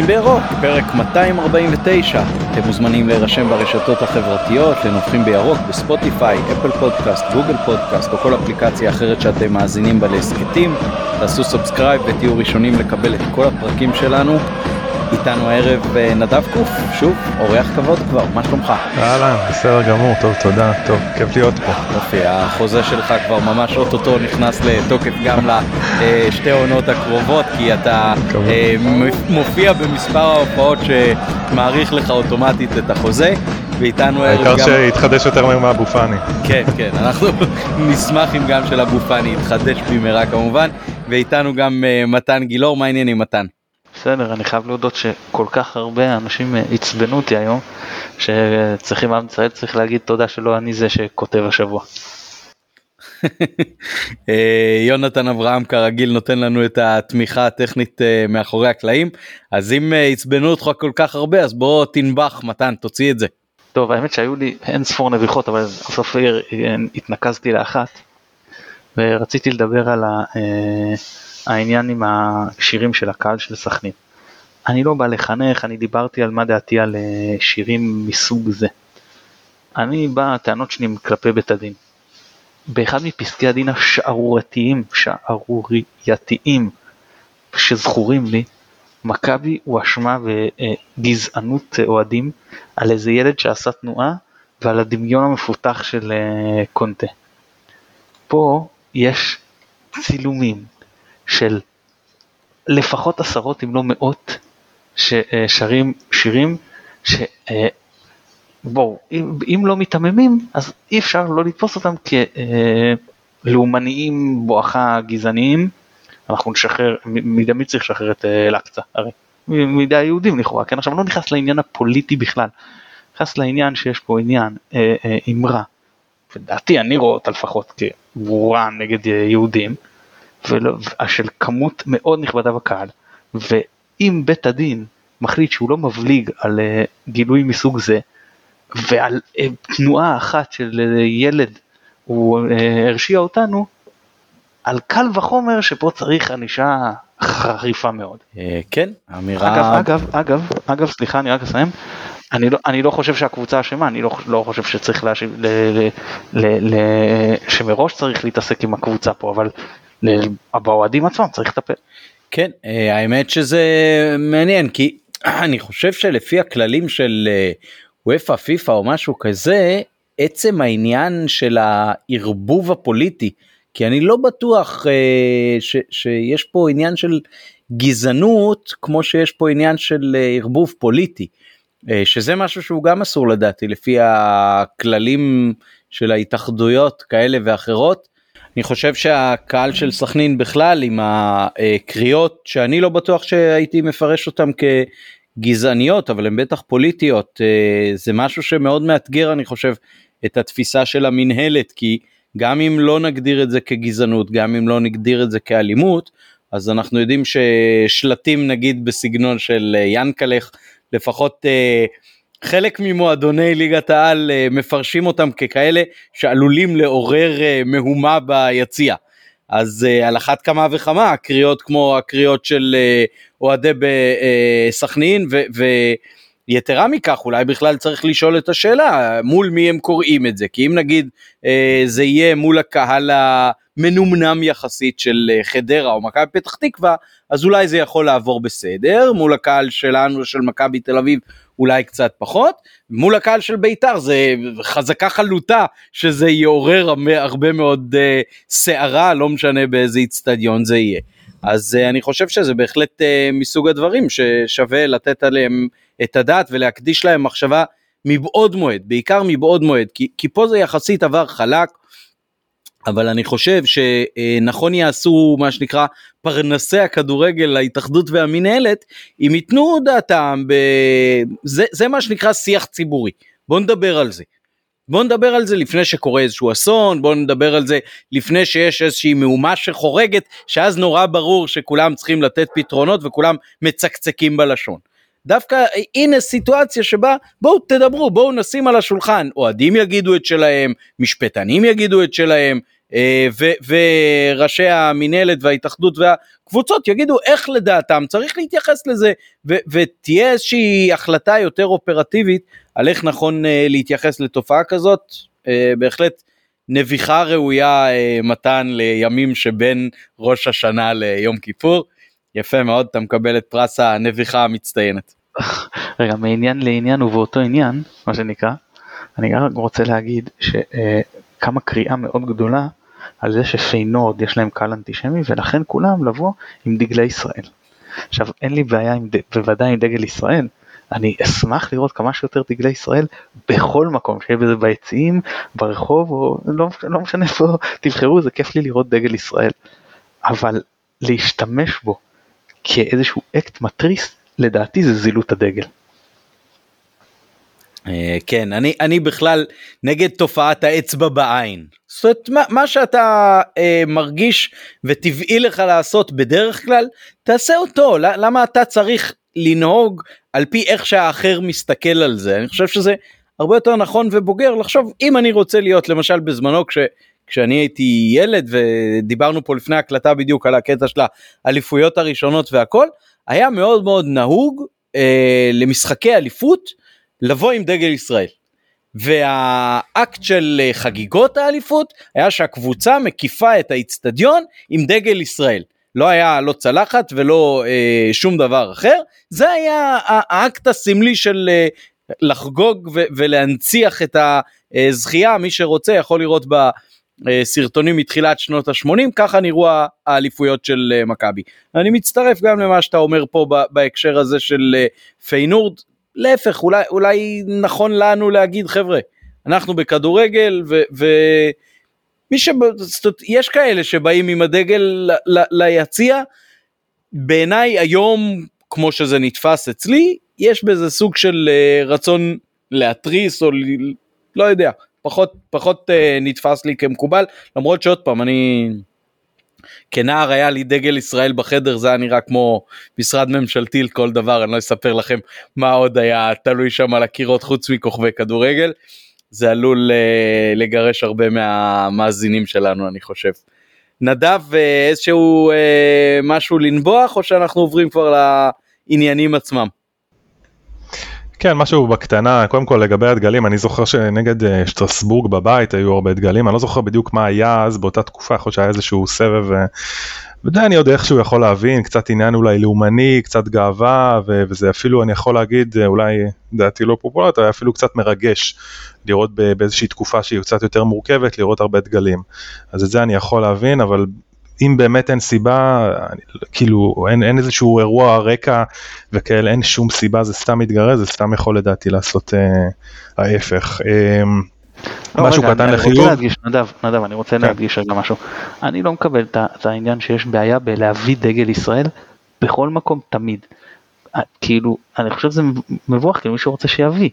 נובחים בירוק, פרק 249. אתם מוזמנים להירשם ברשתות החברתיות לנובחים בירוק בספוטיפיי, אפל פודקאסט, גוגל פודקאסט או כל אפליקציה אחרת שאתם מאזינים בה להסכתים. תעשו subscribe ותהיו ראשונים לקבל את כל הפרקים שלנו. איתנו הערב אה, נדב קוף, שוב, אורח כבוד כבר, מה שלומך? אהלן, בסדר גמור, טוב, תודה, טוב, כיף להיות פה. יופי, החוזה שלך כבר ממש אוטוטו נכנס לתוקף גם לשתי העונות הקרובות, כי אתה אה, מופיע במספר ההופעות שמאריך לך אוטומטית את החוזה. ואיתנו הערב גם... העיקר שיתחדש יותר מהר מאבו פאני. כן, כן, אנחנו נשמח אם גם של אבו פאני יתחדש במהרה כמובן, ואיתנו גם אה, מתן גילאור, מה העניינים מתן? בסדר, אני חייב להודות שכל כך הרבה אנשים אה, עצבנו אותי היום, שצריכים עם ישראל צריך להגיד תודה שלא אני זה שכותב השבוע. אה, יונתן אברהם כרגיל נותן לנו את התמיכה הטכנית אה, מאחורי הקלעים אז אם עצבנו אותך כל כך הרבה אז בוא תנבח מתן תוציא את זה. טוב האמת שהיו לי אין ספור נביחות אבל בסוף התנקזתי לאחת ורציתי לדבר על ה... העניין עם השירים של הקהל של סכנין. אני לא בא לחנך, אני דיברתי על מה דעתי על אה, שירים מסוג זה. אני בא, הטענות שלי כלפי בית הדין. באחד מפסקי הדין השערורייתיים, שערורייתיים שזכורים לי, מכבי הואשמה בגזענות אוהדים על איזה ילד שעשה תנועה ועל הדמיון המפותח של אה, קונטה. פה יש צילומים, של לפחות עשרות אם לא מאות ששרים שירים שבואו, אם, אם לא מיתממים אז אי אפשר לא לתפוס אותם כלאומניים בואכה גזעניים, אנחנו נשחרר, מידי מי צריך לשחרר את אל-אקצא, הרי מידי היהודים לכאורה, כן? עכשיו לא נכנס לעניין הפוליטי בכלל, נכנס לעניין שיש פה עניין אמרה, ודעתי אני רואה אותה לפחות כברורה נגד יהודים, ולא, של כמות מאוד נכבדה בקהל, ואם בית הדין מחליט שהוא לא מבליג על uh, גילוי מסוג זה, ועל uh, תנועה אחת של uh, ילד הוא uh, הרשיע אותנו, על קל וחומר שפה צריך ענישה חריפה מאוד. כן, אמירה... אגב, אגב, אגב, אגב, סליחה, אני רק אסיים. אני לא, אני לא חושב שהקבוצה אשמה, אני לא, לא חושב שצריך להשיב, ל, ל, ל, ל, שמראש צריך להתעסק עם הקבוצה פה, אבל באוהדים עצמם צריך לטפל. כן, אה, האמת שזה מעניין, כי אני חושב שלפי הכללים של אה, וופא פיפא או משהו כזה, עצם העניין של הערבוב הפוליטי, כי אני לא בטוח אה, ש, שיש פה עניין של גזענות כמו שיש פה עניין של ערבוב פוליטי, שזה משהו שהוא גם אסור לדעתי לפי הכללים של ההתאחדויות כאלה ואחרות. אני חושב שהקהל של סכנין בכלל עם הקריאות שאני לא בטוח שהייתי מפרש אותם כגזעניות אבל הן בטח פוליטיות אה, זה משהו שמאוד מאתגר אני חושב את התפיסה של המינהלת כי גם אם לא נגדיר את זה כגזענות גם אם לא נגדיר את זה כאלימות אז אנחנו יודעים ששלטים נגיד בסגנון של אה, ינקלך לפחות אה, חלק ממועדוני ליגת העל אה, מפרשים אותם ככאלה שעלולים לעורר אה, מהומה ביציע. אז אה, על אחת כמה וכמה הקריאות כמו הקריאות של אוהדי בסכנין ויתרה מכך אולי בכלל צריך לשאול את השאלה מול מי הם קוראים את זה כי אם נגיד זה יהיה מול הקהל המנומנם יחסית של חדרה או מכבי פתח תקווה אז אולי זה יכול לעבור בסדר מול הקהל שלנו של מכבי תל אביב אולי קצת פחות. מול הקהל של בית"ר זה חזקה חלוטה שזה יעורר הרבה מאוד סערה, uh, לא משנה באיזה איצטדיון זה יהיה. אז uh, אני חושב שזה בהחלט uh, מסוג הדברים ששווה לתת עליהם את הדעת ולהקדיש להם מחשבה מבעוד מועד, בעיקר מבעוד מועד, כי, כי פה זה יחסית עבר חלק, אבל אני חושב שנכון יעשו מה שנקרא פרנסי הכדורגל ההתאחדות והמינהלת אם ייתנו דעתם ב... זה, זה מה שנקרא שיח ציבורי בוא נדבר על זה. בוא נדבר על זה לפני שקורה איזשהו אסון בוא נדבר על זה לפני שיש איזושהי מהומה שחורגת שאז נורא ברור שכולם צריכים לתת פתרונות וכולם מצקצקים בלשון. דווקא הנה סיטואציה שבה בואו תדברו בואו נשים על השולחן. אוהדים יגידו את שלהם משפטנים יגידו את שלהם אה, וראשי המינהלת וההתאחדות והקבוצות יגידו איך לדעתם צריך להתייחס לזה ותהיה איזושהי החלטה יותר אופרטיבית על איך נכון אה, להתייחס לתופעה כזאת. אה, בהחלט נביחה ראויה מתן לימים שבין ראש השנה ליום כיפור יפה מאוד אתה מקבל את פרס הנביחה המצטיינת. רגע מעניין לעניין ובאותו עניין מה שנקרא אני גם רוצה להגיד שקמה קריאה מאוד גדולה על זה שפיינורד יש להם קהל אנטישמי ולכן כולם לבוא עם דגלי ישראל. עכשיו אין לי בעיה עם, בוודאי עם דגל ישראל, אני אשמח לראות כמה שיותר דגלי ישראל בכל מקום, שיהיה בזה ביציעים, ברחוב, או לא, לא משנה איפה תבחרו, זה כיף לי לראות דגל ישראל. אבל להשתמש בו כאיזשהו אקט מתריס, לדעתי זה זילות הדגל. אה, כן, אני, אני בכלל נגד תופעת האצבע בעין. זאת אומרת, מה, מה שאתה אה, מרגיש וטבעי לך לעשות בדרך כלל, תעשה אותו. למה אתה צריך לנהוג על פי איך שהאחר מסתכל על זה? אני חושב שזה הרבה יותר נכון ובוגר לחשוב, אם אני רוצה להיות, למשל בזמנו כש... כשאני הייתי ילד ודיברנו פה לפני הקלטה בדיוק על הקטע של האליפויות הראשונות והכל, היה מאוד מאוד נהוג אה, למשחקי אליפות לבוא עם דגל ישראל. והאקט של אה, חגיגות האליפות היה שהקבוצה מקיפה את האיצטדיון עם דגל ישראל. לא היה לא צלחת ולא אה, שום דבר אחר, זה היה האקט הסמלי של אה, לחגוג ולהנציח את הזכייה, מי שרוצה יכול לראות בסרטונים מתחילת שנות ה-80, ככה נראו האליפויות של אה, מכבי. אני מצטרף גם למה שאתה אומר פה בהקשר הזה של אה, פיינורד, להפך, אולי, אולי נכון לנו להגיד, חבר'ה, אנחנו בכדורגל, ומי ש... יש כאלה שבאים עם הדגל ל, ל, ליציע, בעיניי היום, כמו שזה נתפס אצלי, יש בזה סוג של רצון להתריס, או לא יודע, פחות, פחות uh, נתפס לי כמקובל, למרות שעוד פעם, אני... כנער היה לי דגל ישראל בחדר זה היה נראה כמו משרד ממשלתי לכל דבר אני לא אספר לכם מה עוד היה תלוי שם על הקירות חוץ מכוכבי כדורגל. זה עלול uh, לגרש הרבה מהמאזינים שלנו אני חושב. נדב uh, איזשהו uh, משהו לנבוח או שאנחנו עוברים כבר לעניינים עצמם. כן, משהו בקטנה, קודם כל לגבי הדגלים, אני זוכר שנגד אה, שטרסבורג בבית היו הרבה דגלים, אני לא זוכר בדיוק מה היה אז באותה תקופה, יכול להיות שהיה איזשהו סבב, אה, ודי אני עוד איכשהו יכול להבין, קצת עניין אולי לאומני, קצת גאווה, ו- וזה אפילו, אני יכול להגיד, אה, אולי דעתי לא פופולרית, היה אפילו קצת מרגש לראות באיזושהי תקופה שהיא קצת יותר מורכבת, לראות הרבה דגלים. אז את זה אני יכול להבין, אבל אם באמת אין סיבה, כאילו אין, אין איזשהו אירוע רקע וכאלה, אין שום סיבה, זה סתם מתגרז, זה סתם יכול לדעתי לעשות אה, ההפך. אה, לא, משהו רגע, קטן לחיוב. אני רוצה להדגיש, נדב, נדב, אני רוצה כן. להדגיש רגע משהו. אני לא מקבל את העניין שיש בעיה בלהביא דגל ישראל בכל מקום תמיד. אה, כאילו, אני חושב שזה מבורך, כאילו מישהו רוצה שיביא.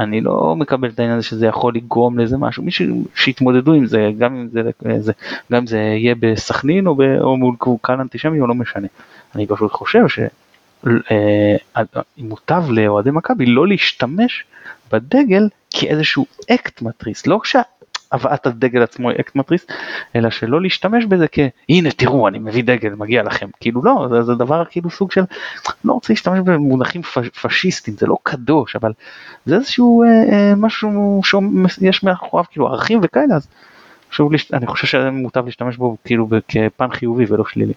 אני לא מקבל את העניין הזה שזה יכול לגרום לזה משהו, מישהו שיתמודדו עם זה, גם אם זה, זה, גם אם זה יהיה בסכנין או, או מול קהל אנטישמי או לא משנה. אני פשוט חושב שמוטב אה, לאוהדי מכבי לא להשתמש בדגל כאיזשהו אקט מתריס, לא כשה... הבאת הדגל עצמו אקט מתריס, אלא שלא להשתמש בזה כהנה תראו אני מביא דגל מגיע לכם, כאילו לא, זה, זה דבר כאילו סוג של, לא רוצה להשתמש במונחים פשיסטיים, זה לא קדוש, אבל זה איזשהו אה, אה, משהו שיש מאחוריו כאילו ערכים וכאלה, אז שוב, אני חושב שמוטב להשתמש בו כאילו כפן חיובי ולא שלילי.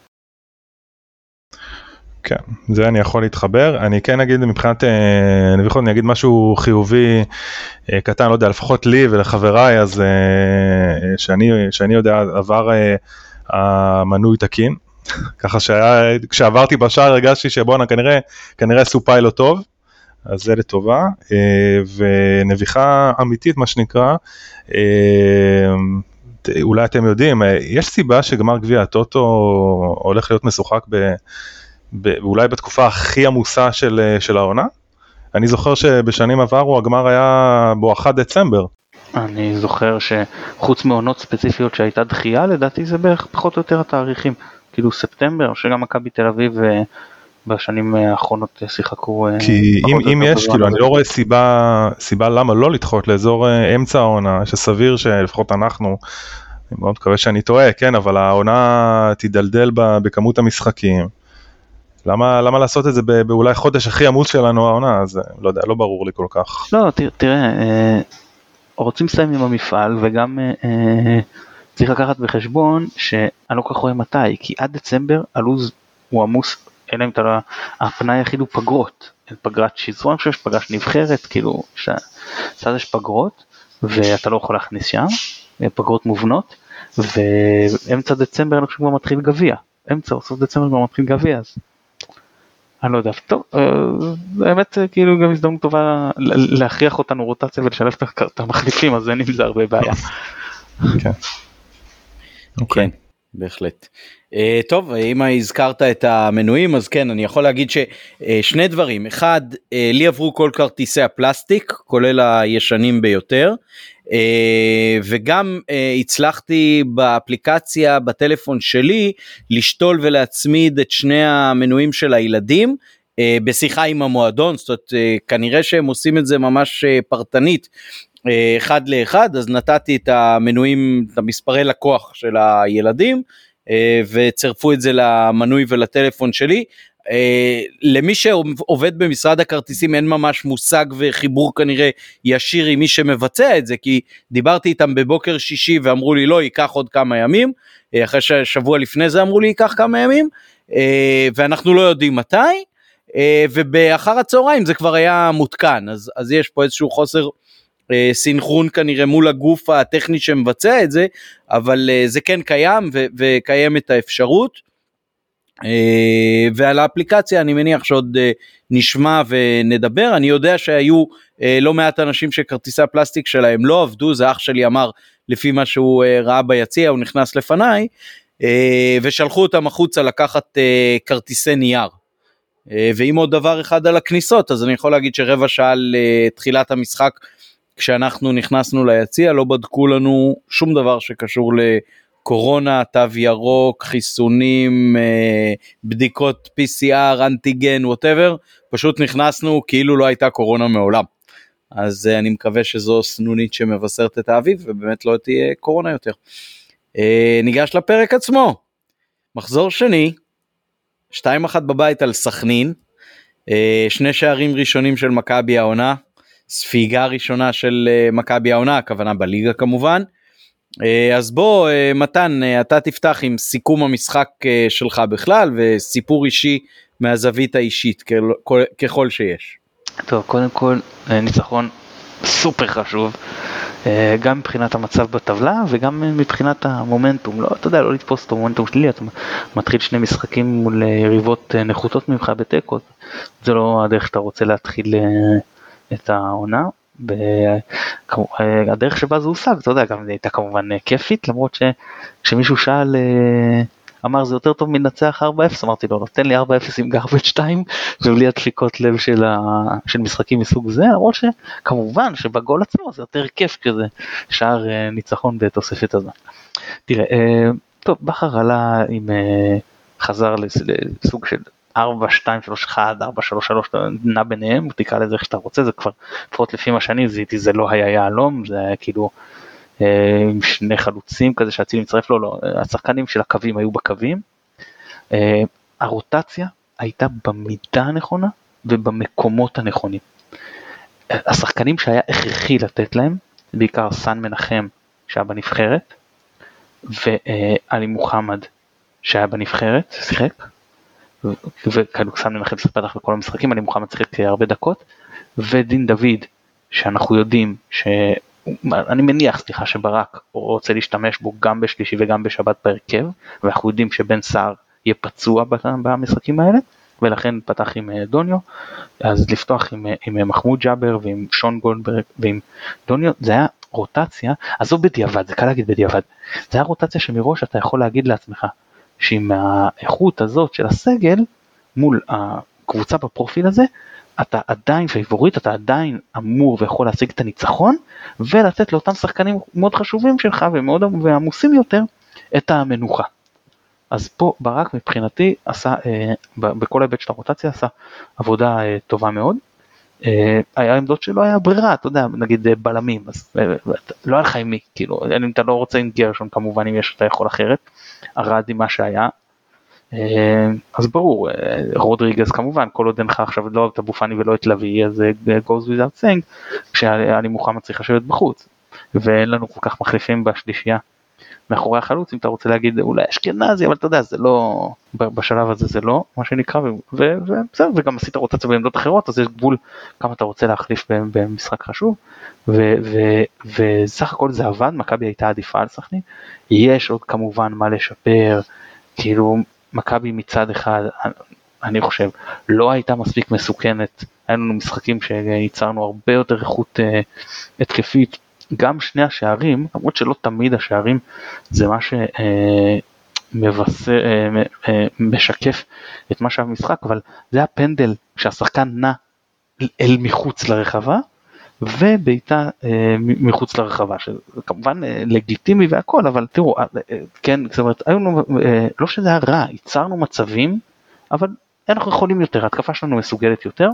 כן, זה אני יכול להתחבר. אני כן אגיד מבחינת, אה, אני יכול, אני אגיד משהו חיובי אה, קטן, לא יודע, לפחות לי ולחבריי, אז אה, שאני, שאני יודע, עבר המנוי תקין. ככה שהיה, כשעברתי בשער הרגשתי שבואנה כנראה, כנראה עשו פיילוט טוב, אז זה לטובה, ונביחה אמיתית מה שנקרא, אולי אתם יודעים, יש סיבה שגמר גביע הטוטו הולך להיות משוחק ב... אולי בתקופה הכי עמוסה של, אה, של העונה. אני זוכר שבשנים עברו הגמר היה בואכה דצמבר. אני זוכר שחוץ מעונות ספציפיות שהייתה דחייה לדעתי זה בערך פחות או יותר התאריכים כאילו ספטמבר שגם מכבי תל אביב אה, בשנים האחרונות שיחקו. אה, כי אם, אם יש כאילו אני לא רואה סיבה סיבה למה לא לדחות לאזור אמצע העונה שסביר שלפחות אנחנו אני מאוד מקווה שאני טועה, כן, אבל העונה תידלדל בכמות המשחקים. למה, למה לעשות את זה באולי חודש הכי עמוס שלנו העונה, אז לא יודע, לא ברור לי כל כך. לא, תראה, אה, רוצים לסיים עם המפעל וגם אה, אה, צריך לקחת בחשבון שאני לא כל כך רואה מתי, כי עד דצמבר הלו"ז הוא עמוס, אלא אם אתה לא, הפנאי היחיד הוא פגרות, פגרת שיזרון, אני חושב שיש פגרת נבחרת, כאילו, קצת יש פגרות, ואתה לא יכול להכניס שם, פגרות מובנות, ואמצע דצמבר אני חושב כבר מתחיל גביע, אמצע או סוף דצמבר כבר מתחיל גביע, אז אני לא יודע, טוב, אה, האמת כאילו גם הזדמנות טובה להכריח אותנו רוטציה ולשלב את המחליפים אז אין עם זה הרבה בעיה. כן. אוקיי. כן, בהחלט. Uh, טוב, אם הזכרת את המנויים, אז כן, אני יכול להגיד ששני uh, דברים. אחד, uh, לי עברו כל כרטיסי הפלסטיק, כולל הישנים ביותר, uh, וגם uh, הצלחתי באפליקציה, בטלפון שלי, לשתול ולהצמיד את שני המנויים של הילדים. uh, בשיחה עם המועדון, זאת אומרת, כנראה שהם עושים את זה ממש פרטנית, אחד לאחד, אז נתתי את המנויים, את המספרי לקוח של הילדים, אה, וצירפו את זה למנוי ולטלפון שלי. אה, למי שעובד במשרד הכרטיסים אין ממש מושג וחיבור כנראה ישיר עם מי שמבצע את זה כי דיברתי איתם בבוקר שישי ואמרו לי לא ייקח עוד כמה ימים אה, אחרי ששבוע לפני זה אמרו לי ייקח כמה ימים ואנחנו לא יודעים מתי ובאחר הצהריים זה כבר היה מותקן אז, אז יש פה איזשהו חוסר אה, סינכרון כנראה מול הגוף הטכני שמבצע את זה, אבל אה, זה כן קיים וקיימת האפשרות. אה, ועל האפליקציה אני מניח שעוד נשמע ונדבר, אני יודע שהיו לא מעט אנשים שכרטיסי הפלסטיק שלהם לא עבדו, זה אח שלי אמר לפי מה שהוא ראה ביציע, הוא נכנס לפניי, ושלחו אותם החוצה לקחת כרטיסי נייר. ואם עוד דבר אחד על הכניסות, אז אני יכול להגיד שרבע שעה לתחילת המשחק כשאנחנו נכנסנו ליציע לא בדקו לנו שום דבר שקשור לקורונה, תו ירוק, חיסונים, אה, בדיקות PCR, אנטיגן, ווטאבר, פשוט נכנסנו כאילו לא הייתה קורונה מעולם. אז אה, אני מקווה שזו סנונית שמבשרת את האביב ובאמת לא תהיה קורונה יותר. אה, ניגש לפרק עצמו. מחזור שני, 2-1 בבית על סכנין, שני שערים ראשונים של מכבי העונה, ספיגה ראשונה של מכבי העונה, הכוונה בליגה כמובן. אה, אז בוא אה, מתן אתה תפתח עם סיכום המשחק שלך בכלל וסיפור אישי מהזווית האישית ככל שיש. טוב קודם כל ניצחון סופר חשוב גם מבחינת המצב בטבלה וגם מבחינת המומנטום לא אתה יודע לא לתפוס את המומנטום שלי אתה מתחיל שני משחקים מול יריבות נחותות ממך בתיקו זה לא הדרך שאתה רוצה להתחיל את העונה. והדרך שבה זה הושג, אתה יודע, גם הייתה כמובן כיפית, למרות שכשמישהו שאל, אה, אמר זה יותר טוב מנצח 4-0, אמרתי לו, נותן לי 4-0 עם גרבג' 2 ובלי הדפיקות לב של, ה... של משחקים מסוג זה, למרות שכמובן שבגול עצמו זה יותר כיף כזה, שער אה, ניצחון בתוספת הזמן. תראה, אה, טוב, בכר עלה עם, חזר לסוג של 4, 2, 3, 1, 4, 3, 3, אתה נע ביניהם, תקרא לזה איך שאתה רוצה, זה כבר, לפחות לפי מה שאני זיהיתי, זה לא היה יהלום, זה היה כאילו אה, עם שני חלוצים כזה שאצילי מצטרף לו, לא, השחקנים של הקווים היו בקווים. אה, הרוטציה הייתה במידה הנכונה ובמקומות הנכונים. השחקנים שהיה הכרחי לתת להם, בעיקר סאן מנחם שהיה בנבחרת, ועלי מוחמד שהיה בנבחרת, שיחק, וכאילו שם לכם פתח בכל המשחקים, אני מוכן לשחק הרבה דקות, ודין דוד, שאנחנו יודעים, ש... אני מניח, סליחה, שברק רוצה להשתמש בו גם בשלישי וגם בשבת בהרכב, ואנחנו יודעים שבן סער יהיה פצוע במשחקים האלה, ולכן פתח עם אה, דוניו, אז לפתוח עם, אה, עם אה, מחמוד ג'אבר ועם שון גולדברג ועם דוניו, זה היה רוטציה, עזוב בדיעבד, זה קל להגיד בדיעבד, זה היה רוטציה שמראש אתה יכול להגיד לעצמך, שעם האיכות הזאת של הסגל מול הקבוצה בפרופיל הזה, אתה עדיין פייבוריט, אתה עדיין אמור ויכול להשיג את הניצחון ולתת לאותם שחקנים מאוד חשובים שלך ומאוד ועמוסים יותר את המנוחה. אז פה ברק מבחינתי עשה, אה, בכל ההיבט של הרוטציה עשה עבודה אה, טובה מאוד. אה, היה עמדות שלא היה ברירה, אתה יודע, נגיד אה, בלמים, אז אה, לא היה לך עם מי, כאילו, אם אתה לא רוצה עם גרשון כמובן, אם יש אתה יכול אחרת, ארד עם מה שהיה, אז ברור, רודריגז כמובן, כל עוד אין לך עכשיו לא את אבו פאני ולא את לביא, אז goes without saying, כשאלי מוחמד צריך לשבת בחוץ, ואין לנו כל כך מחליפים בשלישייה. מאחורי החלוץ אם אתה רוצה להגיד אולי אשכנזי אבל אתה יודע זה לא בשלב הזה זה לא מה שנקרא ובסדר וגם עשית רוטציה בעמדות אחרות אז יש גבול כמה אתה רוצה להחליף במשחק חשוב. וסך הכל זה עבד מכבי הייתה עדיפה על סכנין. יש עוד כמובן מה לשפר כאילו מכבי מצד אחד אני חושב לא הייתה מספיק מסוכנת. היה לנו משחקים שייצרנו הרבה יותר איכות uh, התקפית גם שני השערים, למרות שלא תמיד השערים זה מה שמבשר, אה, אה, את מה שהיה במשחק, אבל זה הפנדל שהשחקן נע אל מחוץ לרחבה, ובעיטה אה, מחוץ לרחבה, שזה כמובן לגיטימי והכל, אבל תראו, כן, זאת אומרת, היו, לא שזה היה רע, ייצרנו מצבים, אבל אנחנו יכולים יותר, ההתקפה שלנו מסוגלת יותר.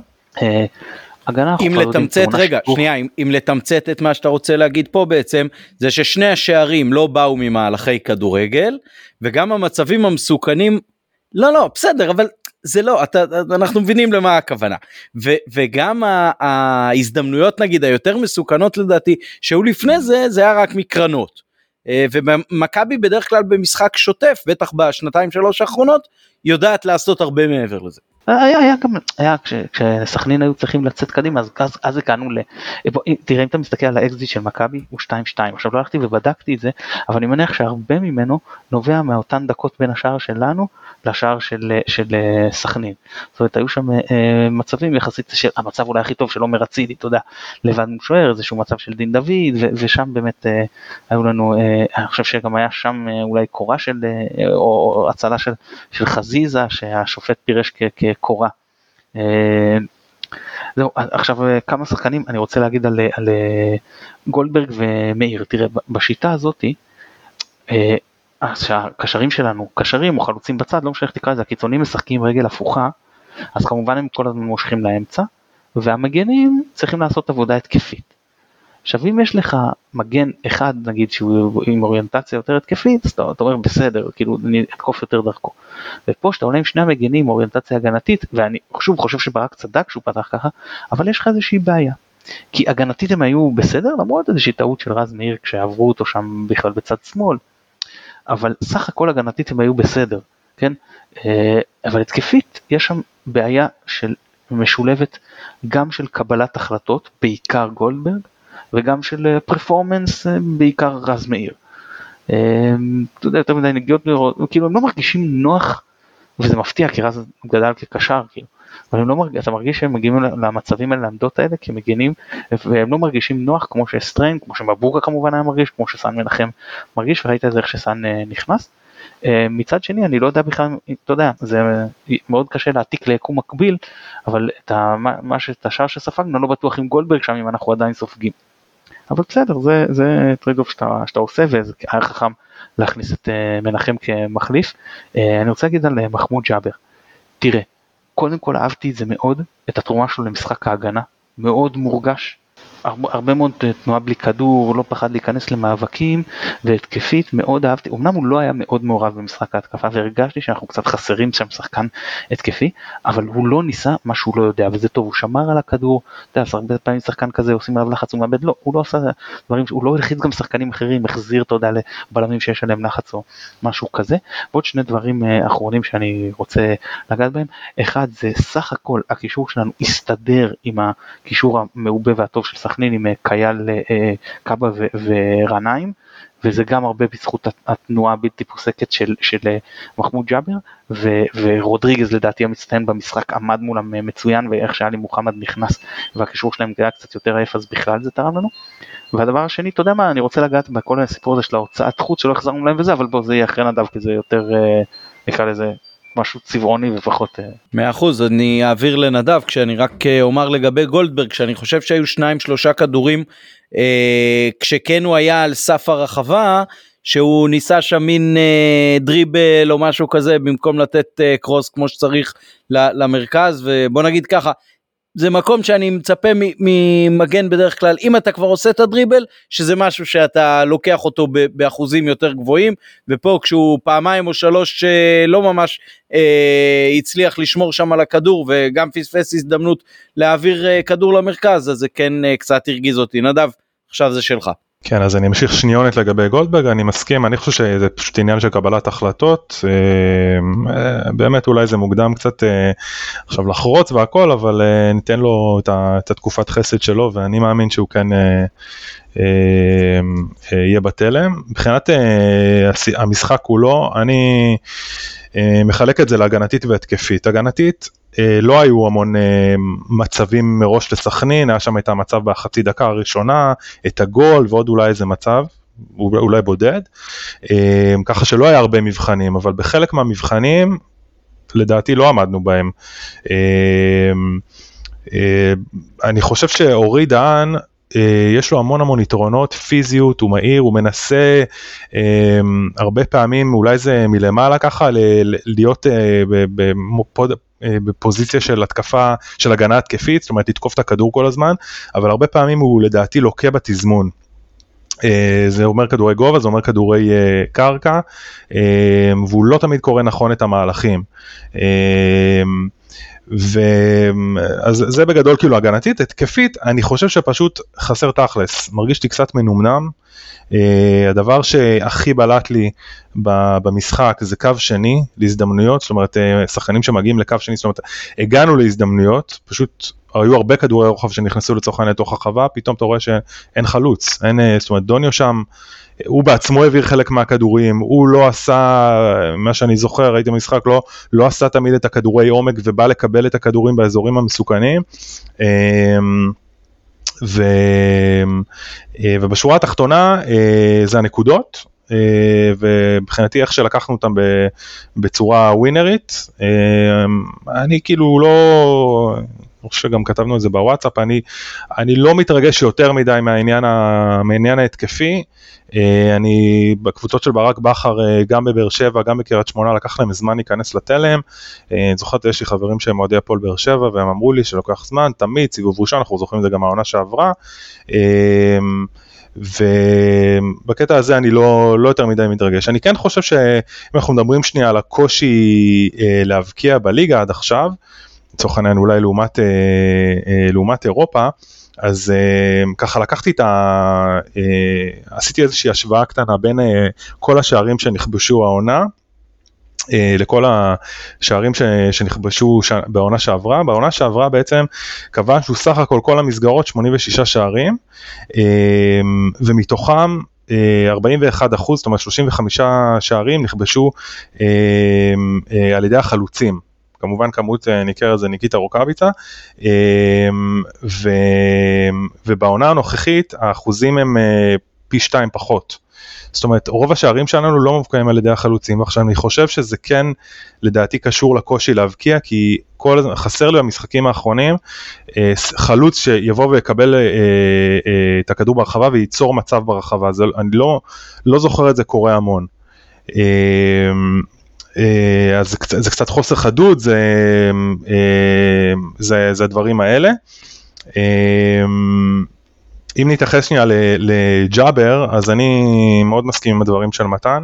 הגנה אם לתמצת רגע. שנייה אם, אם לתמצת את מה שאתה רוצה להגיד פה בעצם זה ששני השערים לא באו ממהלכי כדורגל וגם המצבים המסוכנים לא לא בסדר אבל זה לא אתה אנחנו מבינים למה הכוונה ו, וגם ההזדמנויות נגיד היותר מסוכנות לדעתי שהיו לפני זה זה היה רק מקרנות אה, ומכבי בדרך כלל במשחק שוטף בטח בשנתיים שלוש האחרונות יודעת לעשות הרבה מעבר לזה. היה, היה גם, היה כשסכנין היו צריכים לצאת קדימה אז, אז, אז הגענו ל... בוא, תראה אם אתה מסתכל על האקזיט של מכבי הוא 2-2 עכשיו לא הלכתי ובדקתי את זה אבל אני מניח שהרבה ממנו נובע מאותן דקות בין השער שלנו לשער של, של אה, סכנין. זאת אומרת היו שם אה, מצבים יחסית של המצב אולי הכי טוב של עומר אצילי אתה יודע לבד משוער איזשהו מצב של דין דוד ו, ושם באמת אה, היו לנו אה, אני חושב שגם היה שם אה, אולי קורה של אה, או, או הצלה של, של חזיזה שהשופט פירש כ... כ קורה. אה, זהו, עכשיו אה, כמה שחקנים אני רוצה להגיד על, על אה, גולדברג ומאיר, תראה בשיטה הזאתי שהקשרים שלנו, קשרים או חלוצים בצד, לא משנה איך תקרא לזה, הקיצונים משחקים רגל הפוכה, אז כמובן הם כל הזמן מושכים לאמצע, והמגנים צריכים לעשות עבודה התקפית. עכשיו אם יש לך מגן אחד נגיד שהוא עם אוריינטציה יותר התקפית אז אתה, אומר בסדר כאילו אני אתקוף יותר דרכו. ופה שאתה עולה עם שני המגנים עם אוריינטציה הגנתית ואני שוב חושב שברק צדק שהוא פתח ככה אבל יש לך איזושהי בעיה. כי הגנתית הם היו בסדר למרות איזושהי טעות של רז מאיר כשעברו אותו שם בכלל בצד שמאל. אבל סך הכל הגנתית הם היו בסדר כן אה, אבל התקפית יש שם בעיה של משולבת גם של קבלת החלטות בעיקר גולדברג וגם של פרפורמנס אה, אה, בעיקר רז מאיר. אה, אתה יודע יותר מדי נגיעות כאילו הם לא מרגישים נוח וזה מפתיע כי רז גדל כקשר כאילו. אבל לא מרג... אתה מרגיש שהם מגיעים למצבים האלה לעמדות האלה כמגינים והם לא מרגישים נוח כמו שסטריין כמו שמבוקה כמובן היה מרגיש כמו שסן מנחם מרגיש וראית את זה איך שסן נכנס. מצד שני אני לא יודע בכלל אתה יודע זה מאוד קשה להעתיק ליקום מקביל אבל את ה... מה שאת השער שספגנו לא בטוח עם גולדברג שם אם אנחנו עדיין סופגים. אבל בסדר זה זה trade-off שאתה, שאתה עושה וזה היה חכם להכניס את אה, מנחם כמחליף. אה, אני רוצה להגיד על אה, מחמוד ג'אבר. תראה, קודם כל אהבתי את זה מאוד, את התרומה שלו למשחק ההגנה, מאוד מורגש. הרבה, מאוד אה, תנועה בלי כדור, לא פחד להיכנס למאבקים והתקפית, מאוד אהבתי, אמנם הוא לא היה מאוד מעורב במשחק ההתקפה והרגשתי שאנחנו קצת חסרים שם שחקן התקפי, אבל הוא לא ניסה מה שהוא לא יודע וזה טוב, הוא שמר על הכדור, אתה יודע, הרבה פעמים שחקן כזה עושים עליו לחץ הוא מאבד, לא, הוא לא עשה דברים, הוא לא הלחיץ גם שחקנים אחרים, החזיר יודע לבלמים שיש עליהם לחץ או משהו כזה, ועוד שני דברים אה, אחרונים שאני רוצה לגעת בהם, אחד זה סך הכל הקישור שלנו הסתדר עם הקישור המעובה והטוב של סכנין עם אה, קייל אה, אה, קאבה ורנאים וזה גם הרבה בזכות התנועה הבלתי פוסקת של, של מחמוד ג'אבר ו, ורודריגז לדעתי המצטיין במשחק עמד מולם מצוין ואיך שאלי מוחמד נכנס והקישור שלהם היה קצת יותר עייף אז בכלל זה תרם לנו. והדבר השני אתה יודע מה אני רוצה לגעת בכל הסיפור הזה של ההוצאת חוץ שלא החזרנו להם וזה אבל בוא זה יהיה אחרי נדב כי זה יותר נקרא לזה משהו צבעוני ופחות. אה, מאה אחוז אני אעביר לנדב כשאני רק אה, אומר לגבי גולדברג שאני חושב שהיו שניים שלושה כדורים אה, כשכן הוא היה על סף הרחבה שהוא ניסה שם מין אה, דריבל או משהו כזה במקום לתת אה, קרוס כמו שצריך למרכז ובוא נגיד ככה זה מקום שאני מצפה ממגן בדרך כלל אם אתה כבר עושה את הדריבל שזה משהו שאתה לוקח אותו באחוזים יותר גבוהים ופה כשהוא פעמיים או שלוש אה, לא ממש אה, הצליח לשמור שם על הכדור וגם פספס הזדמנות להעביר אה, כדור למרכז אז זה כן אה, קצת הרגיז אותי נדב עכשיו זה שלך. כן אז אני אמשיך שניונת לגבי גולדברג אני מסכים אני חושב שזה פשוט עניין של קבלת החלטות אה, אה, באמת אולי זה מוקדם קצת אה, עכשיו לחרוץ והכל אבל ניתן לו את התקופת חסד שלו ואני מאמין שהוא כן יהיה בתלם. מבחינת המשחק כולו אני מחלק את זה להגנתית והתקפית. הגנתית לא היו המון אה, מצבים מראש לסכנין, היה שם את המצב בחצי דקה הראשונה, את הגול ועוד אולי איזה מצב, אולי בודד, אה, ככה שלא היה הרבה מבחנים, אבל בחלק מהמבחנים לדעתי לא עמדנו בהם. אני חושב שאורי דהן יש לו המון המון יתרונות, פיזיות, הוא מהיר, הוא מנסה הרבה פעמים, אולי זה מלמעלה ככה, להיות אה, בפוזיציה של התקפה, של הגנה התקפית, זאת אומרת לתקוף את הכדור כל הזמן, אבל הרבה פעמים הוא לדעתי לוקה בתזמון. אה, זה אומר כדורי גובה, זה אומר כדורי אה, קרקע, והוא לא תמיד קורא נכון את המהלכים. ואז זה בגדול כאילו הגנתית, התקפית, אני חושב שפשוט חסר תכלס, מרגיש לי קצת מנומנם. Uh, הדבר שהכי בלט לי במשחק זה קו שני להזדמנויות, זאת אומרת uh, שחקנים שמגיעים לקו שני, זאת אומרת הגענו להזדמנויות, פשוט היו הרבה כדורי רוחב שנכנסו לצורך העניין לתוך החווה, פתאום אתה רואה שאין חלוץ, אין, uh, זאת אומרת דוניו שם, הוא בעצמו העביר חלק מהכדורים, הוא לא עשה, מה שאני זוכר, ראיתי במשחק, לא, לא עשה תמיד את הכדורי עומק ובא לקבל את הכדורים באזורים המסוכנים. Uh, ו, אה, ובשורה התחתונה אה, זה הנקודות, אה, ומבחינתי איך שלקחנו אותם בצורה ווינרית, אני כאילו לא, אני חושב שגם כתבנו את זה בוואטסאפ, אני, אני לא מתרגש יותר מדי מהעניין, ה, מהעניין ההתקפי, אה, אני בקבוצות של ברק בכר, אה, גם בבאר שבע, גם בקריית שמונה, לקח להם זמן להיכנס לתלם. אה, זוכרת, יש לי חברים שהם אוהדי הפועל באר שבע, והם אמרו לי שלוקח זמן, תמיד, סיבוב ראשון, אנחנו זוכרים את זה גם מהעונה שעברה. ובקטע הזה אני לא, לא יותר מדי מתרגש. אני כן חושב שאם אנחנו מדברים שנייה על הקושי להבקיע בליגה עד עכשיו, לצורך העניין אולי לעומת, לעומת אירופה, אז uh, ככה לקחתי את ה... Uh, עשיתי איזושהי השוואה קטנה בין uh, כל השערים שנכבשו העונה. uh, לכל השערים שנכבשו ש, בעונה שעברה, בעונה שעברה בעצם כבשנו סך הכל כל המסגרות 86 שערים uh, ומתוכם 41 אחוז, זאת אומרת 35 שערים נכבשו על ידי החלוצים. כמובן כמות אה, ניכרת זה ניקיטה רוקאביצה, ו, ובעונה הנוכחית האחוזים הם אה, פי שתיים פחות. זאת אומרת, רוב השערים שלנו לא מבקעים על ידי החלוצים, ועכשיו אני חושב שזה כן, לדעתי, קשור לקושי להבקיע, כי כל הזמן, חסר לי במשחקים האחרונים, אה, חלוץ שיבוא ויקבל את הכדור ברחבה וייצור מצב ברחבה, זה, אני לא, לא זוכר את זה קורה המון. אה, אז זה קצת, זה קצת חוסר חדות, זה, אה, זה, זה הדברים האלה. אה, אם נתייחס שנייה לג'אבר, אז אני מאוד מסכים עם הדברים של מתן.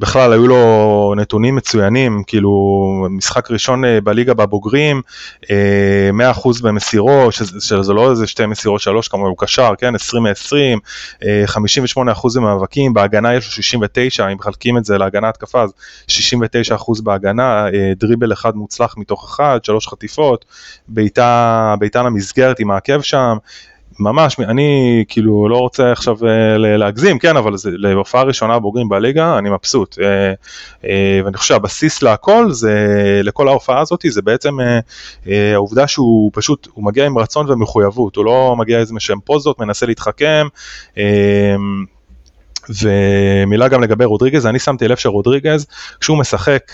בכלל היו לו נתונים מצוינים, כאילו משחק ראשון אה, בליגה בבוגרים, 100% אה, במסירות, שזה, לא איזה שתי מסירות שלוש כמובן, הוא קשר, כן, 20 מ-20, 58% במאבקים, בהגנה יש לו 69, אם מחלקים את זה להגנה התקפה, אז 69% בהגנה, אה, דריבל אחד מוצלח מתוך אחד, שלוש חטיפות, בעיטה למסגרת עם העקב שם. ממש, אני כאילו לא רוצה עכשיו אה, להגזים, כן, אבל זה להופעה ראשונה בוגרים בליגה, אני מבסוט. אה, אה, ואני חושב שהבסיס להכל, זה, לכל ההופעה הזאת, זה בעצם העובדה שהוא פשוט, הוא מגיע עם רצון ומחויבות, הוא לא מגיע איזה שהם פוזות, מנסה להתחכם. ומילה גם לגבי רודריגז, אני שמתי לב שרודריגז, כשהוא משחק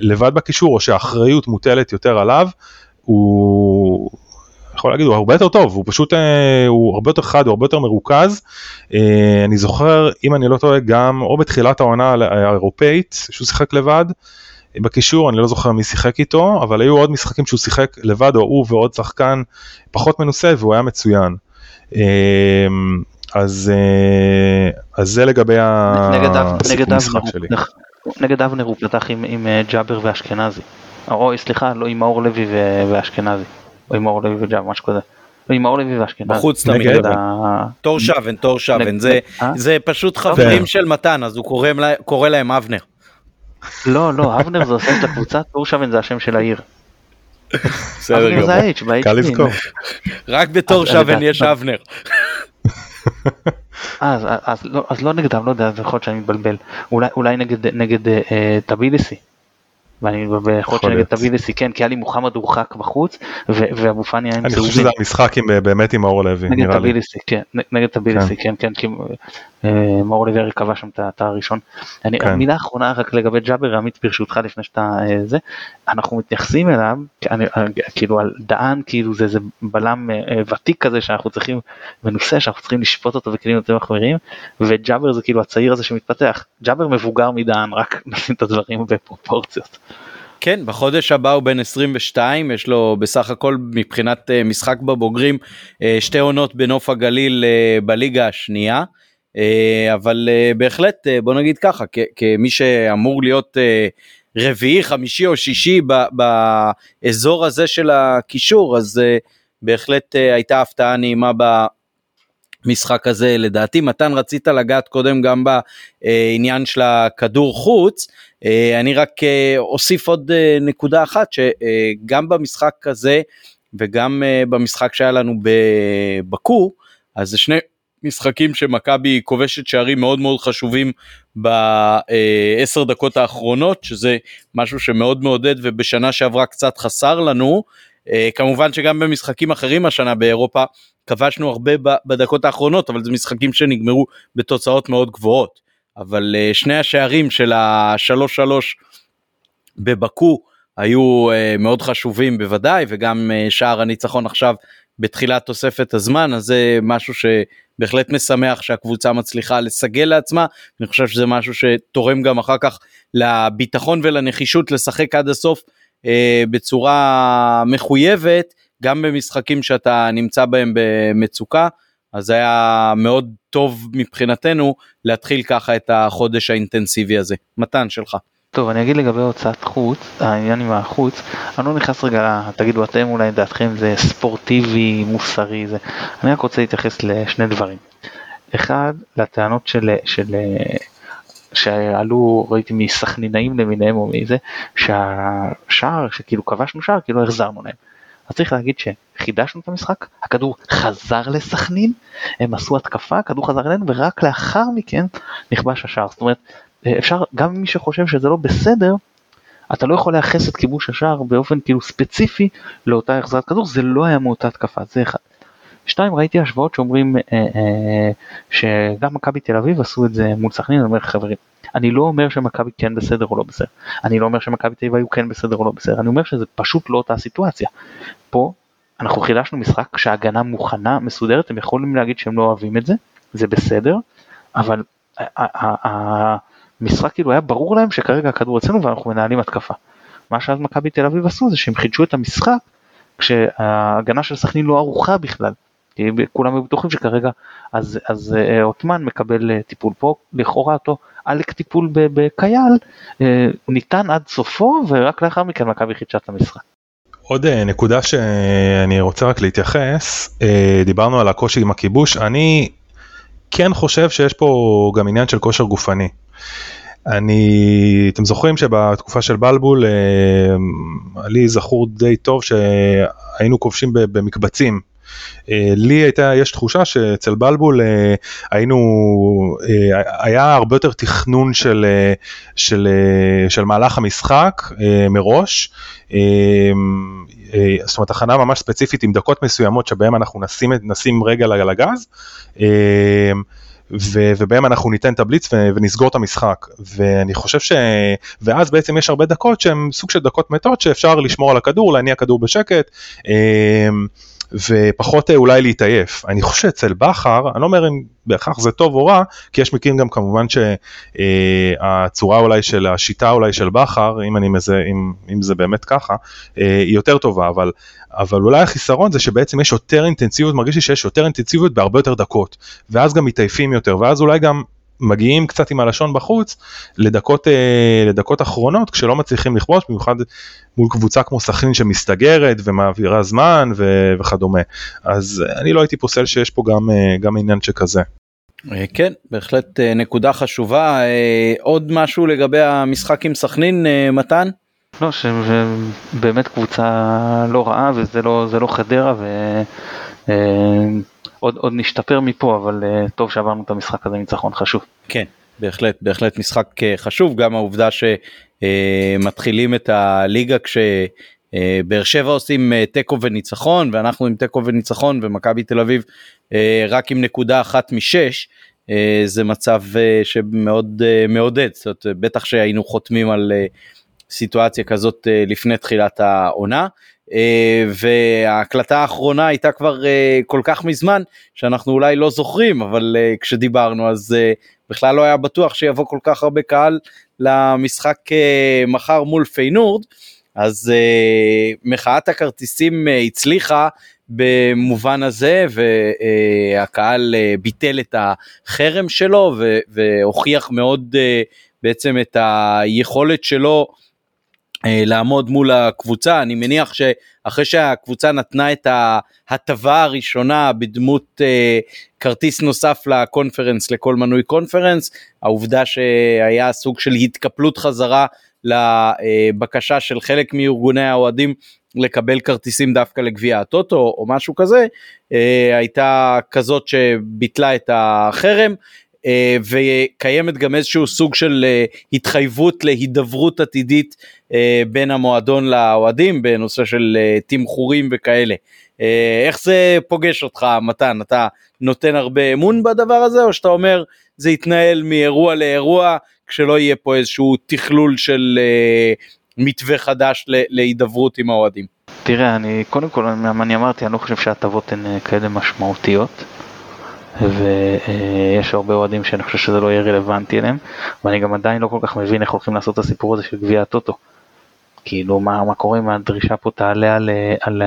לבד בקישור, או שהאחריות מוטלת יותר עליו, הוא... יכול להגיד, הוא הרבה יותר טוב, הוא פשוט, אה, הוא הרבה יותר חד, הוא הרבה יותר מרוכז. אה, אני זוכר, אם אני לא טועה, גם או בתחילת העונה האירופאית, שהוא שיחק לבד, בקישור, אני לא זוכר מי שיחק איתו, אבל היו עוד משחקים שהוא שיחק לבד, או הוא ועוד שחקן פחות מנוסה, והוא היה מצוין. אמ, אז, אה, אז זה לגבי הסיכום משחק שלי. נגד אבנר הוא פתח עם, עם אה, ג'אבר ואשכנזי. או סליחה, לא עם מאור לוי ואשכנזי. או עם מאור לוי וג'אבר, משהו כזה. לא, עם מאור לוי ואשכנזי. בחוץ תמיד. תור שבן, תור שבן. זה פשוט חברים של מתן, אז הוא קורא להם אבנר. לא, לא, אבנר זה השם של הקבוצה, תור שבן זה השם של העיר. בסדר גמור. קל לזכור. רק בתור שבן יש אבנר. אז, אז, לא, אז לא נגדם, לא יודע, יכול להיות שאני מתבלבל. אולי, אולי נגד, נגד אה, טביליסי. ואני יכול להיות. שנגד טביליסי כן כי היה לי מוחמד הורחק בחוץ ואבו פאני היה עם צהובים. אני חושב שזה המשחק באמת עם מאור לוי נגד טביליסי כן נגד טביליסי כן. כן כי אה, מאור לוי כבש שם את הראשון. כן. מילה אחרונה רק לגבי ג'אבר עמית ברשותך לפני שאתה אה, זה אנחנו מתייחסים אליו כאילו על דהן כאילו זה איזה בלם אה, ותיק כזה שאנחנו צריכים מנוסה שאנחנו צריכים לשפוט אותו בכלים יותר מחמירים וג'אבר זה כאילו הצעיר הזה שמתפתח ג'אבר מבוגר מדהן רק נשים את הדברים בפרופורציות. כן, בחודש הבא הוא בן 22, יש לו בסך הכל מבחינת משחק בבוגרים שתי עונות בנוף הגליל בליגה השנייה, אבל uh, בהחלט uh, בוא נגיד ככה, כמי שאמור להיות רביעי, חמישי או שישי באזור הזה של הקישור, אז בהחלט הייתה הפתעה נעימה במשחק הזה לדעתי. מתן רצית לגעת קודם גם בעניין של הכדור חוץ. אה, אני רק אה, אוסיף עוד אה, נקודה אחת שגם במשחק הזה וגם במשחק שהיה לנו בבקו אז זה שני משחקים שמכבי כובשת שערים מאוד מאוד חשובים בעשר דקות האחרונות שזה משהו שמאוד מעודד ובשנה שעברה קצת חסר לנו כמובן שגם במשחקים אחרים השנה באירופה כבשנו הרבה בדקות האחרונות אבל זה משחקים שנגמרו בתוצאות מאוד גבוהות. אבל uh, שני השערים של השלוש שלוש בבקו היו uh, מאוד חשובים בוודאי וגם שער הניצחון עכשיו בתחילת תוספת הזמן אז זה משהו שבהחלט משמח שהקבוצה מצליחה לסגל לעצמה אני חושב שזה משהו שתורם גם אחר כך לביטחון ולנחישות לשחק עד הסוף uh, בצורה מחויבת גם במשחקים שאתה נמצא בהם במצוקה. אז היה מאוד טוב מבחינתנו להתחיל ככה את החודש האינטנסיבי הזה. מתן שלך. טוב אני אגיד לגבי הוצאת חוץ, העניין עם החוץ, אני לא נכנס רגע, תגידו אתם אולי דעתכם זה ספורטיבי, מוסרי, זה, אני רק רוצה להתייחס לשני דברים. אחד, לטענות של, של שעלו, ראיתי מסכנינאים למיניהם או מזה, שהשער, שכאילו כבשנו שער, כאילו החזרנו להם. אז צריך להגיד שחידשנו את המשחק, הכדור חזר לסכנין, הם עשו התקפה, הכדור חזר אלינו ורק לאחר מכן נכבש השער. זאת אומרת, אפשר, גם מי שחושב שזה לא בסדר, אתה לא יכול לייחס את כיבוש השער באופן כאילו ספציפי לאותה החזרת כדור, זה לא היה מאותה התקפה, זה אחד. שתיים, ראיתי השוואות שאומרים אה, אה, שגם מכבי תל אביב עשו את זה מול סכנין, אני אומר חברים, אני לא אומר שמכבי כן בסדר או לא בסדר, אני לא אומר שמכבי תל אביב היו כן בסדר או לא בסדר, אני אומר שזה פשוט לא אותה סיטואציה. פה אנחנו חילשנו משחק כשההגנה מוכנה, מסודרת, הם יכולים להגיד שהם לא אוהבים את זה, זה בסדר, אבל המשחק כאילו היה ברור להם שכרגע הכדור אצלנו ואנחנו מנהלים התקפה. מה שאז מכבי תל אביב עשו זה שהם חידשו את המשחק כשההגנה של סכנין לא ערוכה בכלל. כי כולם היו בטוחים שכרגע אז, אז אה, עותמן מקבל אה, טיפול פה, לכאורה אותו עלק טיפול בקייל אה, ניתן עד סופו ורק לאחר מכן מכבי חידשה את המשחק. עוד נקודה שאני רוצה רק להתייחס, דיברנו על הקושי עם הכיבוש, אני כן חושב שיש פה גם עניין של כושר גופני. אני, אתם זוכרים שבתקופה של בלבול, לי זכור די טוב שהיינו כובשים במקבצים אה, לי הייתה, יש תחושה שאצל בלבול אה, היינו, אה, היה הרבה יותר תכנון של, של, של מהלך המשחק מראש. זאת אומרת הכנה ממש ספציפית עם דקות מסוימות שבהם אנחנו נשים, נשים רגע על הגז. ובהם אנחנו ניתן את הבליץ ו- ונסגור את המשחק. ואני חושב ש... ואז בעצם יש הרבה דקות שהן סוג של דקות מתות שאפשר לשמור על הכדור להניע כדור בשקט ופחות אולי להתעייף. אני חושב שאצל בכר, אני לא אומר אם בהכרח זה טוב או רע, כי יש מקרים גם כמובן שהצורה אולי של השיטה אולי של בכר, אם, אם, אם זה באמת ככה, היא יותר טובה, אבל, אבל אולי החיסרון זה שבעצם יש יותר אינטנסיביות, מרגיש לי שיש יותר אינטנסיביות בהרבה יותר דקות, ואז גם מתעייפים יותר, ואז אולי גם מגיעים קצת עם הלשון בחוץ לדקות, אה, לדקות אחרונות כשלא מצליחים לכבוש, במיוחד מול קבוצה כמו סכנין שמסתגרת ומעבירה זמן ו- וכדומה. אז אני לא הייתי פוסל שיש פה גם, אה, גם עניין שכזה. אה, כן, בהחלט נקודה חשובה. עוד משהו לגבי המשחק עם סכנין, מתן? לא, שבאמת קבוצה לא רעה וזה לא, לא חדרה ו... עוד, עוד נשתפר מפה, אבל uh, טוב שעברנו את המשחק הזה ניצחון חשוב. כן, בהחלט, בהחלט משחק uh, חשוב, גם העובדה שמתחילים uh, את הליגה כשבאר שבע עושים תיקו וניצחון, ואנחנו עם תיקו וניצחון, ומכבי תל אביב רק עם נקודה אחת משש. זה מצב שמאוד מעודד, זאת אומרת, בטח שהיינו חותמים על סיטואציה כזאת לפני תחילת העונה. אה, וההקלטה האחרונה הייתה כבר אה, כל כך מזמן שאנחנו אולי לא זוכרים אבל אה, כשדיברנו אז בכלל לא היה בטוח שיבוא כל כך הרבה קהל למשחק מחר מול פיינורד. אז מחאת הכרטיסים הצליחה במובן הזה והקהל ביטל את החרם שלו והוכיח מאוד בעצם את היכולת שלו לעמוד מול הקבוצה. אני מניח שאחרי שהקבוצה נתנה את ההטבה הראשונה בדמות uh, כרטיס נוסף לקונפרנס לכל מנוי קונפרנס העובדה שהיה סוג של התקפלות חזרה לבקשה של חלק מארגוני האוהדים לקבל כרטיסים דווקא לגביע הטוטו או משהו כזה uh, הייתה כזאת שביטלה את החרם. אה, וקיימת גם איזשהו סוג של אה, התחייבות להידברות עתידית אה, בין המועדון לאוהדים בנושא של תמחורים וכאלה. איך זה פוגש אותך מתן? אתה נותן הרבה אמון בדבר הזה או שאתה אומר זה יתנהל מאירוע לאירוע כשלא יהיה פה איזשהו תכלול של מתווה חדש להידברות עם האוהדים? תראה, אני קודם כל, אני אמרתי, אני לא חושב שההטבות הן כאלה משמעותיות. ויש הרבה אוהדים שאני חושב שזה לא יהיה רלוונטי אליהם, ואני גם עדיין לא כל כך מבין איך הולכים לעשות את הסיפור הזה של גביע הטוטו. כאילו מה, מה קורה אם הדרישה פה תעלה על, על,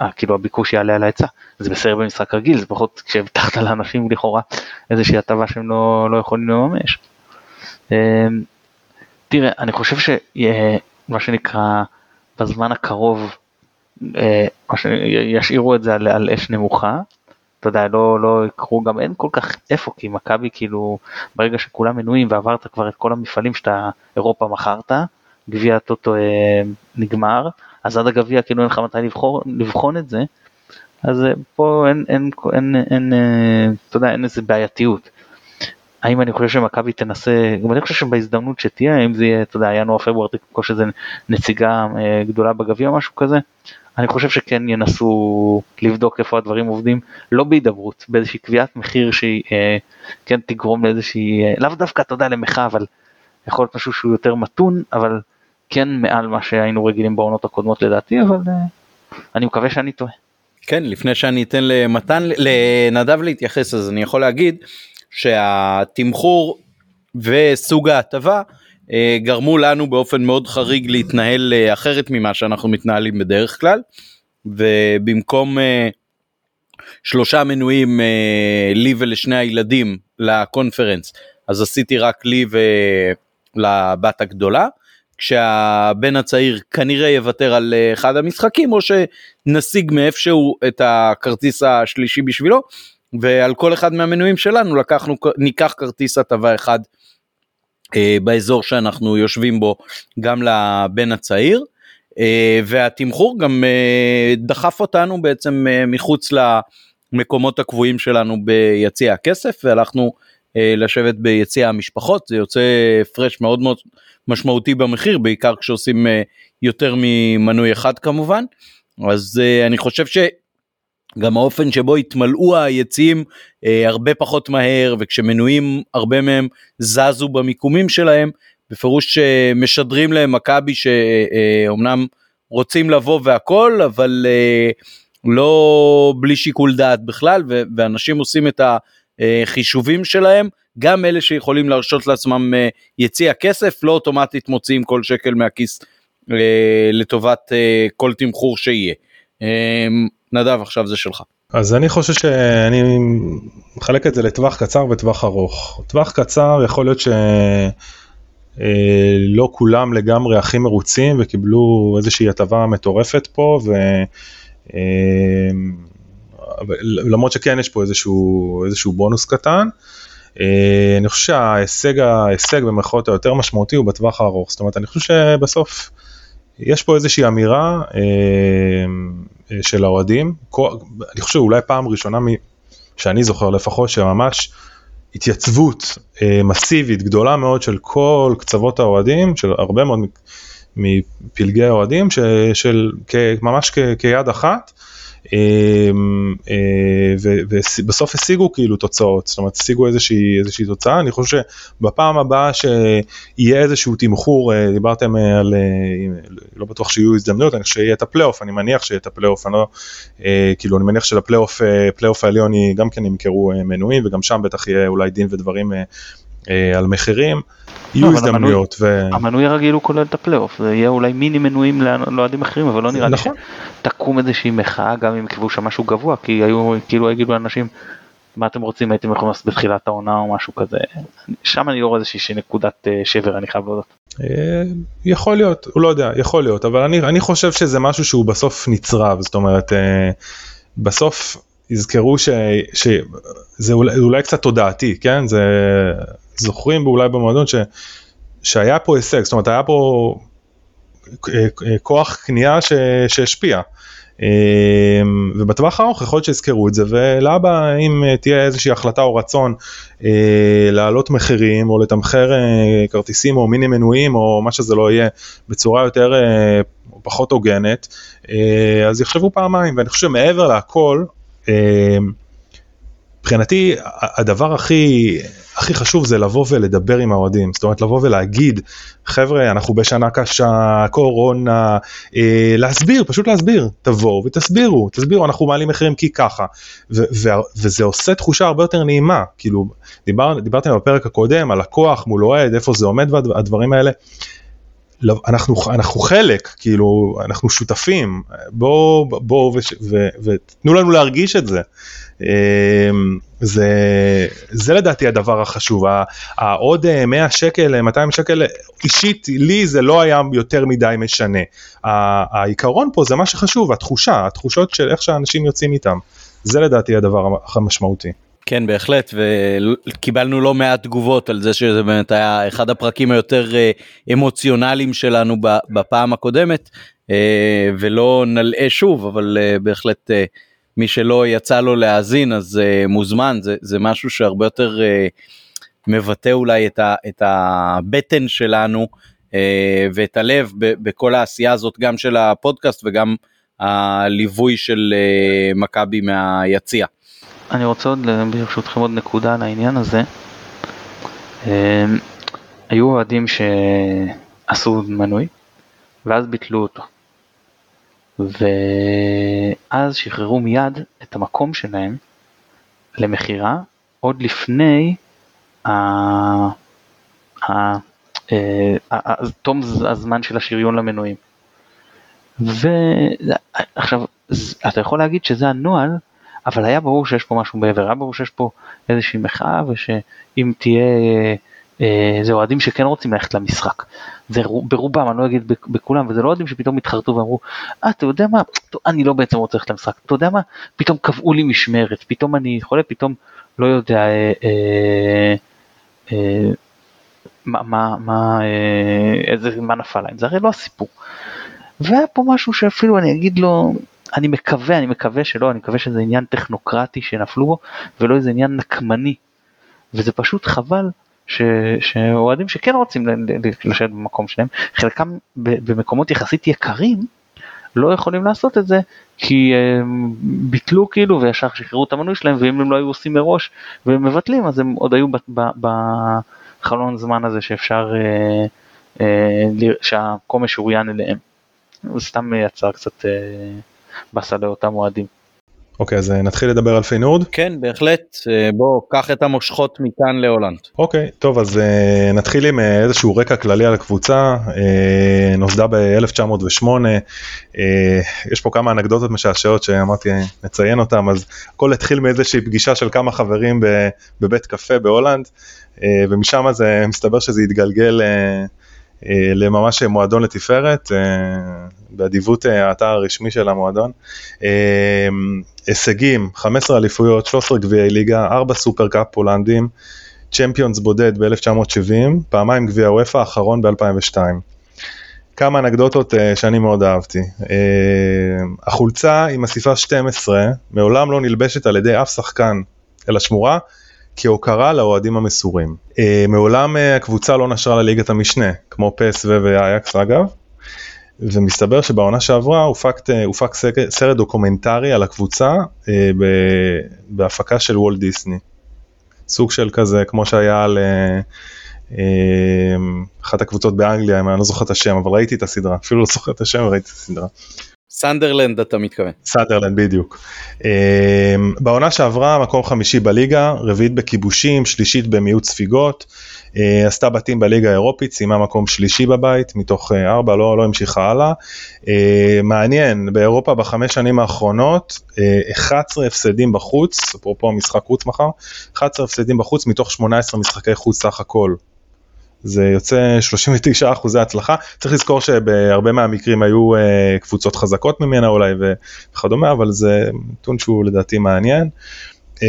אה, כאילו הביקוש יעלה על ההיצע, זה בסדר במשחק רגיל, זה פחות כשהבטחת לאנשים לכאורה איזושהי הטבה שהם לא, לא יכולים לממש. אה, תראה, אני חושב שמה שנקרא בזמן הקרוב, אה, ישאירו את זה על, על אש נמוכה, אתה יודע, לא, לא יקרו, גם אין כל כך איפה, כי מכבי כאילו, ברגע שכולם מנויים ועברת כבר את כל המפעלים שאתה אירופה מכרת, גביע הטוטו אה, נגמר, אז עד הגביע כאילו אין לך מתי לבחור, לבחון את זה, אז אה, פה אין, אין, אין, אין, אין אה, אתה יודע, אין איזה בעייתיות. האם אני חושב שמכבי תנסה, גם אני חושב שבהזדמנות שתהיה, אם זה יהיה, אתה יודע, ינואר פברואר תקפוש איזה נציגה אה, גדולה בגביע או משהו כזה, אני חושב שכן ינסו לבדוק איפה הדברים עובדים, לא בהידברות, באיזושהי קביעת מחיר שהיא אה, כן תגרום לאיזושהי, אה, לאו דווקא אתה יודע למחאה, אבל יכול להיות משהו שהוא יותר מתון, אבל כן מעל מה שהיינו רגילים בעונות הקודמות לדעתי, אבל אה, אני מקווה שאני טועה. כן, לפני שאני אתן למתן, לנדב להתייחס, אז אני יכול להגיד שהתמחור וסוג ההטבה גרמו לנו באופן מאוד חריג להתנהל אה, אחרת ממה שאנחנו מתנהלים בדרך כלל. ובמקום אה, שלושה מנויים לי ולשני הילדים לקונפרנס אז עשיתי רק לי ולבת הגדולה. כשהבן הצעיר כנראה יוותר על אחד המשחקים או שנשיג מאיפשהו את הכרטיס השלישי בשבילו. ועל כל אחד מהמנויים שלנו לקחנו ניקח כרטיס הטבה אחד אה, באזור שאנחנו יושבים בו גם לבן הצעיר אה, והתמחור גם אה, דחף אותנו בעצם מחוץ למקומות הקבועים שלנו ביציע הכסף והלכנו לשבת ביציע המשפחות זה יוצא הפרש מאוד מאוד משמעותי במחיר בעיקר כשעושים יותר ממנוי אחד כמובן אז אני חושב. גם האופן שבו התמלאו היציעים אה, הרבה פחות מהר וכשמנויים הרבה מהם זזו במיקומים שלהם בפירוש אה, משדרים להם מכבי שאומנם רוצים לבוא והכל אבל אה, לא בלי שיקול דעת בכלל ואנשים עושים את החישובים שלהם גם אלה שיכולים להרשות לעצמם יציע כסף לא אוטומטית מוציאים כל שקל מהכיס לטובת כל תמחור שיהיה. נדב עכשיו זה שלך. אז אני חושב שאני מחלק את זה לטווח קצר וטווח ארוך. טווח קצר יכול להיות שלא אה, כולם לגמרי הכי מרוצים וקיבלו איזושהי הטבה מטורפת פה ו... אה, למרות שכן יש פה איזשהו, איזשהו בונוס קטן. אה, אני חושב שההישג, ההישג במרכאות היותר משמעותי הוא בטווח הארוך. זאת אומרת, אני חושב שבסוף יש פה איזושהי אמירה של האוהדים, אני חושב אולי פעם ראשונה שאני זוכר לפחות שממש התייצבות אה, מסיבית גדולה מאוד של כל קצוות האוהדים, של הרבה מאוד מפלגי האוהדים, של ממש כיד אחת. אמ, אה, ובסוף השיגו כאילו תוצאות, זאת אומרת השיגו איזושהי, איזושהי תוצאה, אני חושב שבפעם הבאה שיהיה איזשהו תמחור, אה, דיברתם אה, על, לא בטוח שיהיו הזדמנויות, אני חושב שיהיה את הפלייאוף, אני מניח שיהיה את הפלייאוף, אני לא, כאילו אני מניח שלפלייאוף, פלייאוף העליון גם כן ימכרו מנויים וגם שם בטח יהיה אולי דין ודברים על מחירים. יהיו לא, הזדמנויות. ו... המנוי הרגיל הוא כולל את הפלייאוף, זה יהיה אולי מיני מנויים לאוהדים אחרים, אבל לא נראה לי נכון. שתקום איזושהי מחאה גם אם יקבעו שם משהו גבוה, כי היו כאילו יגידו לאנשים, מה אתם רוצים הייתם יכולים לעשות בתחילת העונה או משהו כזה, שם אני לא רואה איזושהי נקודת אה, שבר אני חייב להודות. אה, יכול להיות, הוא לא יודע, יכול להיות, אבל אני, אני חושב שזה משהו שהוא בסוף נצרב, זאת אומרת, אה, בסוף יזכרו ש, שזה אולי, אולי קצת תודעתי, כן? זה זוכרים אולי במועדון ש, שהיה פה הישג, זאת אומרת היה פה אה, אה, כוח קנייה ש, שהשפיע. אה, ובטווח הארוך יכול להיות שיזכרו את זה ולאבא אם תהיה איזושהי החלטה או רצון להעלות מחירים או לתמחר כרטיסים או מיני מנויים או מה שזה לא יהיה בצורה יותר פחות הוגנת אז יחשבו פעמיים ואני חושב שמעבר להכל מבחינתי הדבר הכי הכי חשוב זה לבוא ולדבר עם האוהדים, זאת אומרת לבוא ולהגיד, חבר'ה, אנחנו בשנה קשה, קורונה, אה, להסביר, פשוט להסביר, תבואו ותסבירו, תסבירו, אנחנו מעלים מחירים כי ככה, ו- ו- וזה עושה תחושה הרבה יותר נעימה, כאילו, דיבר, דיברתם בפרק הקודם על הכוח מול אוהד, איפה זה עומד והדברים האלה. לא, אנחנו, אנחנו חלק, כאילו, אנחנו שותפים, בואו בוא, ותנו לנו להרגיש את זה. אמ, זה, זה לדעתי הדבר החשוב, העוד 100 אה, שקל, 200 שקל, אישית לי זה לא היה יותר מדי משנה. העיקרון פה זה מה שחשוב, התחושה, התחושות של איך שאנשים יוצאים איתם, זה לדעתי הדבר המשמעותי. כן בהחלט וקיבלנו לא מעט תגובות על זה שזה באמת היה אחד הפרקים היותר אה, אמוציונליים שלנו בפעם הקודמת אה, ולא נלאה שוב אבל בהחלט מי שלא יצא לו להאזין אז מוזמן זה זה משהו שהרבה יותר מבטא אולי את, ה, את הבטן שלנו ואת הלב בכל העשייה הזאת גם של הפודקאסט וגם הליווי של מכבי מהיציע. אני רוצה עוד ברשותכם עוד נקודה על העניין הזה. Uh, היו אוהדים שעשו מנוי ואז ביטלו אותו. ואז שחררו מיד את המקום שלהם למכירה עוד לפני אה, תום הזמן של השריון למנויים. ועכשיו אתה יכול להגיד שזה הנוהל אבל היה ברור שיש פה משהו מעבר, היה ברור שיש פה איזושהי מחאה ושאם תהיה אה, זה אוהדים שכן רוצים ללכת למשחק. זה ברובם, אני לא אגיד בכולם, וזה לא אוהדים שפתאום התחרטו ואמרו, אה, אתה יודע מה, אני לא בעצם רוצה ללכת למשחק, אתה יודע מה, פתאום קבעו לי משמרת, פתאום אני חולה, פתאום לא יודע אה, אה, אה, מה, מה, אה, איזה, מה נפל להם, זה הרי לא הסיפור. והיה פה משהו שאפילו אני אגיד לו, אני מקווה, אני מקווה שלא, אני מקווה שזה עניין טכנוקרטי שנפלו בו, ולא איזה עניין נקמני. וזה פשוט חבל שאוהדים שכן רוצים לשבת במקום שלהם, חלקם במקומות יחסית יקרים, לא יכולים לעשות את זה כי הם ביטלו כאילו וישר שחררו את המנוי שלהם ואם הם לא היו עושים מראש והם מבטלים אז הם עוד היו בחלון זמן הזה שאפשר אה, אה, שהמקום משוריין אליהם. זה סתם יצר קצת אה, בשדה אותם אוהדים. אוקיי, אז אה, נתחיל לדבר על פיינורד? כן, בהחלט. אה, בוא, קח את המושכות מכאן להולנד. אוקיי, טוב, אז אה, נתחיל עם אה, איזשהו רקע כללי על הקבוצה. אה, נוסדה ב-1908, אה, יש פה כמה אנקדוטות משעשעות שאמרתי נציין אותם, אז הכל התחיל מאיזושהי פגישה של כמה חברים בבית קפה בהולנד, אה, ומשם זה מסתבר שזה התגלגל... אה, אה, לממש מועדון לתפארת, אה, באדיבות אה, האתר הרשמי של המועדון. הישגים, 15 אליפויות, 13 גביעי ליגה, 4 סופר קאפ הולנדים, צ'מפיונס בודד ב-1970, פעמיים גביע אופ"א, האחרון ב-2002. כמה אנקדוטות שאני מאוד אהבתי. החולצה עם הספרה 12 מעולם לא נלבשת על ידי אף שחקן, אלא שמורה כהוקרה לאוהדים המסורים. אה, מעולם אה, הקבוצה לא נשרה לליגת המשנה, כמו פסוו ואייאקס אגב, ומסתבר שבעונה שעברה הופק, אה, הופק סרט דוקומנטרי על הקבוצה בהפקה של וולט דיסני. סוג של כזה כמו שהיה על אחת הקבוצות באנגליה, אני לא זוכר את השם, אבל ראיתי את הסדרה, אפילו לא זוכר את השם, ראיתי את הסדרה. סנדרלנד אתה מתכוון. סנדרלנד בדיוק. אמ, בעונה שעברה מקום חמישי בליגה, רביעית בכיבושים, שלישית במיעוט ספיגות, אה, עשתה בתים בליגה האירופית, סיימה מקום שלישי בבית מתוך אה, ארבע, לא, לא המשיכה הלאה. אה, מעניין, באירופה בחמש שנים האחרונות, 11 הפסדים בחוץ, אפרופו המשחק חוץ מחר, 11 הפסדים בחוץ מתוך 18 משחקי חוץ סך הכל. זה יוצא 39 אחוזי הצלחה, צריך לזכור שבהרבה מהמקרים היו uh, קבוצות חזקות ממנה אולי וכדומה, אבל זה נתון שהוא לדעתי מעניין. Uh,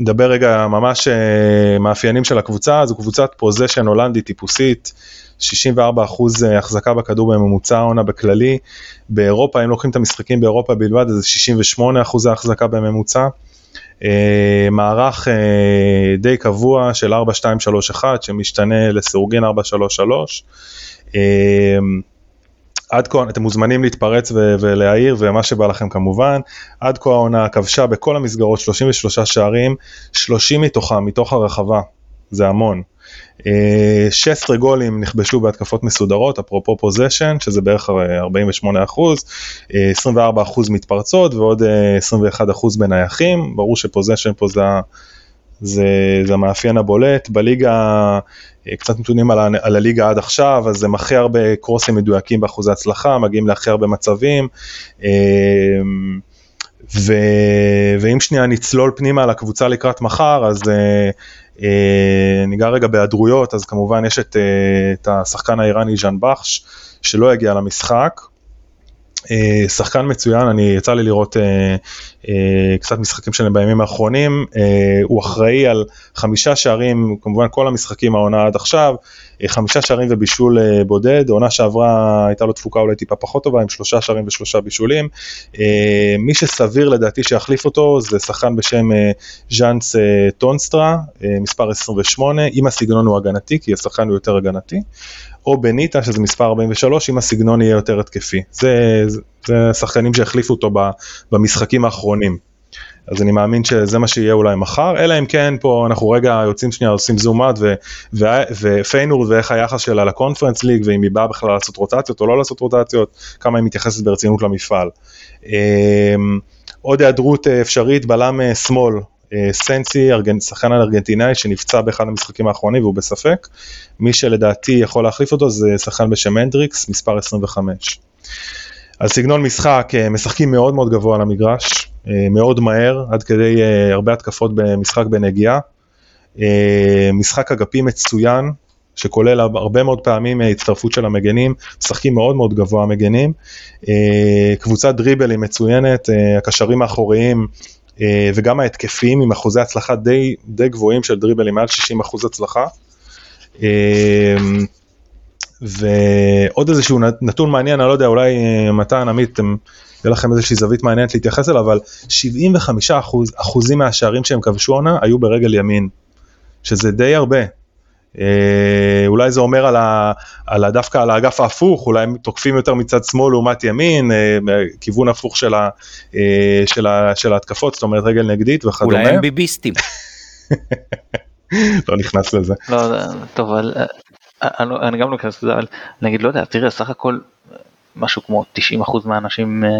נדבר רגע ממש uh, מאפיינים של הקבוצה, זו קבוצת פוזיישן הולנדית טיפוסית, 64 אחוז החזקה בכדור בממוצע העונה בכללי, באירופה, אם לוקחים את המשחקים באירופה בלבד, אז זה 68 אחוזי החזקה בממוצע. אה, מערך אה, די קבוע של 4-2-3-1 שמשתנה לסירוגין 4-3-3. אה, עד כה אתם מוזמנים להתפרץ ו- ולהעיר ומה שבא לכם כמובן. עד כה העונה כבשה בכל המסגרות 33 שערים, 30 מתוכם מתוך הרחבה, זה המון. 16 גולים נכבשו בהתקפות מסודרות, אפרופו פוזיישן, שזה בערך 48 אחוז, 24 אחוז מתפרצות ועוד 21 אחוז בנייחים, ברור שפוזיישן פה זה, זה, זה המאפיין הבולט. בליגה, קצת נתונים על, על הליגה עד עכשיו, אז הם הכי הרבה קרוסים מדויקים באחוזי הצלחה, מגיעים להכי הרבה מצבים. ו... ואם שנייה נצלול פנימה על הקבוצה לקראת מחר, אז אה, ניגע רגע בהיעדרויות, אז כמובן יש את, אה, את השחקן האיראני ז'אן בחש, שלא יגיע למשחק. אה, שחקן מצוין, אני יצא לי לראות קצת משחקים שלהם בימים האחרונים, הוא אחראי על חמישה שערים, כמובן כל המשחקים העונה עד עכשיו, חמישה שערים ובישול אה, בודד, עונה שעברה הייתה לו תפוקה אולי טיפה פחות טובה עם שלושה שערים ושלושה בישולים. אה, מי שסביר לדעתי שיחליף אותו זה שחקן בשם אה, ז'אנס טונסטרה, מספר 28, אם הסגנון הוא הגנתי, כי השחקן הוא יותר הגנתי. או בניטה שזה מספר 43 אם הסגנון יהיה יותר התקפי. זה, זה, השחקנים שהחליפו אותו במשחקים האחרונים. אז אני מאמין שזה מה שיהיה אולי מחר, אלא אם כן פה אנחנו רגע יוצאים שנייה עושים זום אאוט ופיינורד ואיך היחס שלה לקונפרנס ליג ואם היא באה בכלל לעשות רוטציות או לא לעשות רוטציות, כמה היא מתייחסת ברצינות למפעל. אמ, עוד היעדרות אה, אפשרית, בלם אה, שמאל, סנסי, שחקן ארגנטינאי שנפצע באחד המשחקים האחרונים והוא בספק, מי שלדעתי יכול להחליף אותו זה שחקן בשם הנדריקס, מספר 25. על סגנון משחק, משחקים מאוד מאוד גבוה על המגרש, אה, מאוד מהר, עד כדי אה, הרבה התקפות במשחק בנגיעה. אה, משחק אגפי מצוין, שכולל הרבה מאוד פעמים הצטרפות של המגנים, משחקים מאוד מאוד גבוה המגנים. קבוצת דריבלים מצוינת, הקשרים האחוריים וגם ההתקפיים עם אחוזי הצלחה די, די גבוהים של דריבלים, מעל 60 אחוז הצלחה. ועוד איזשהו נתון מעניין, אני לא יודע, אולי מתן, עמית, יהיה לכם איזושהי זווית מעניינת להתייחס אליו, אבל 75 אחוז, אחוזים מהשערים שהם כבשו עונה היו ברגל ימין, שזה די הרבה. אה, אולי זה אומר על, ה, על ה, דווקא על האגף ההפוך, אולי הם תוקפים יותר מצד שמאל לעומת ימין, אה, כיוון הפוך של, ה, אה, של, ה, של ההתקפות, זאת אומרת רגל נגדית וכדומה. אולי הם ביביסטים. לא נכנס לזה. לא, טוב, אבל, אני, אני גם לא אכנס לזה, אבל נגיד, לא יודע, תראה, סך הכל משהו כמו 90% מהאנשים אה,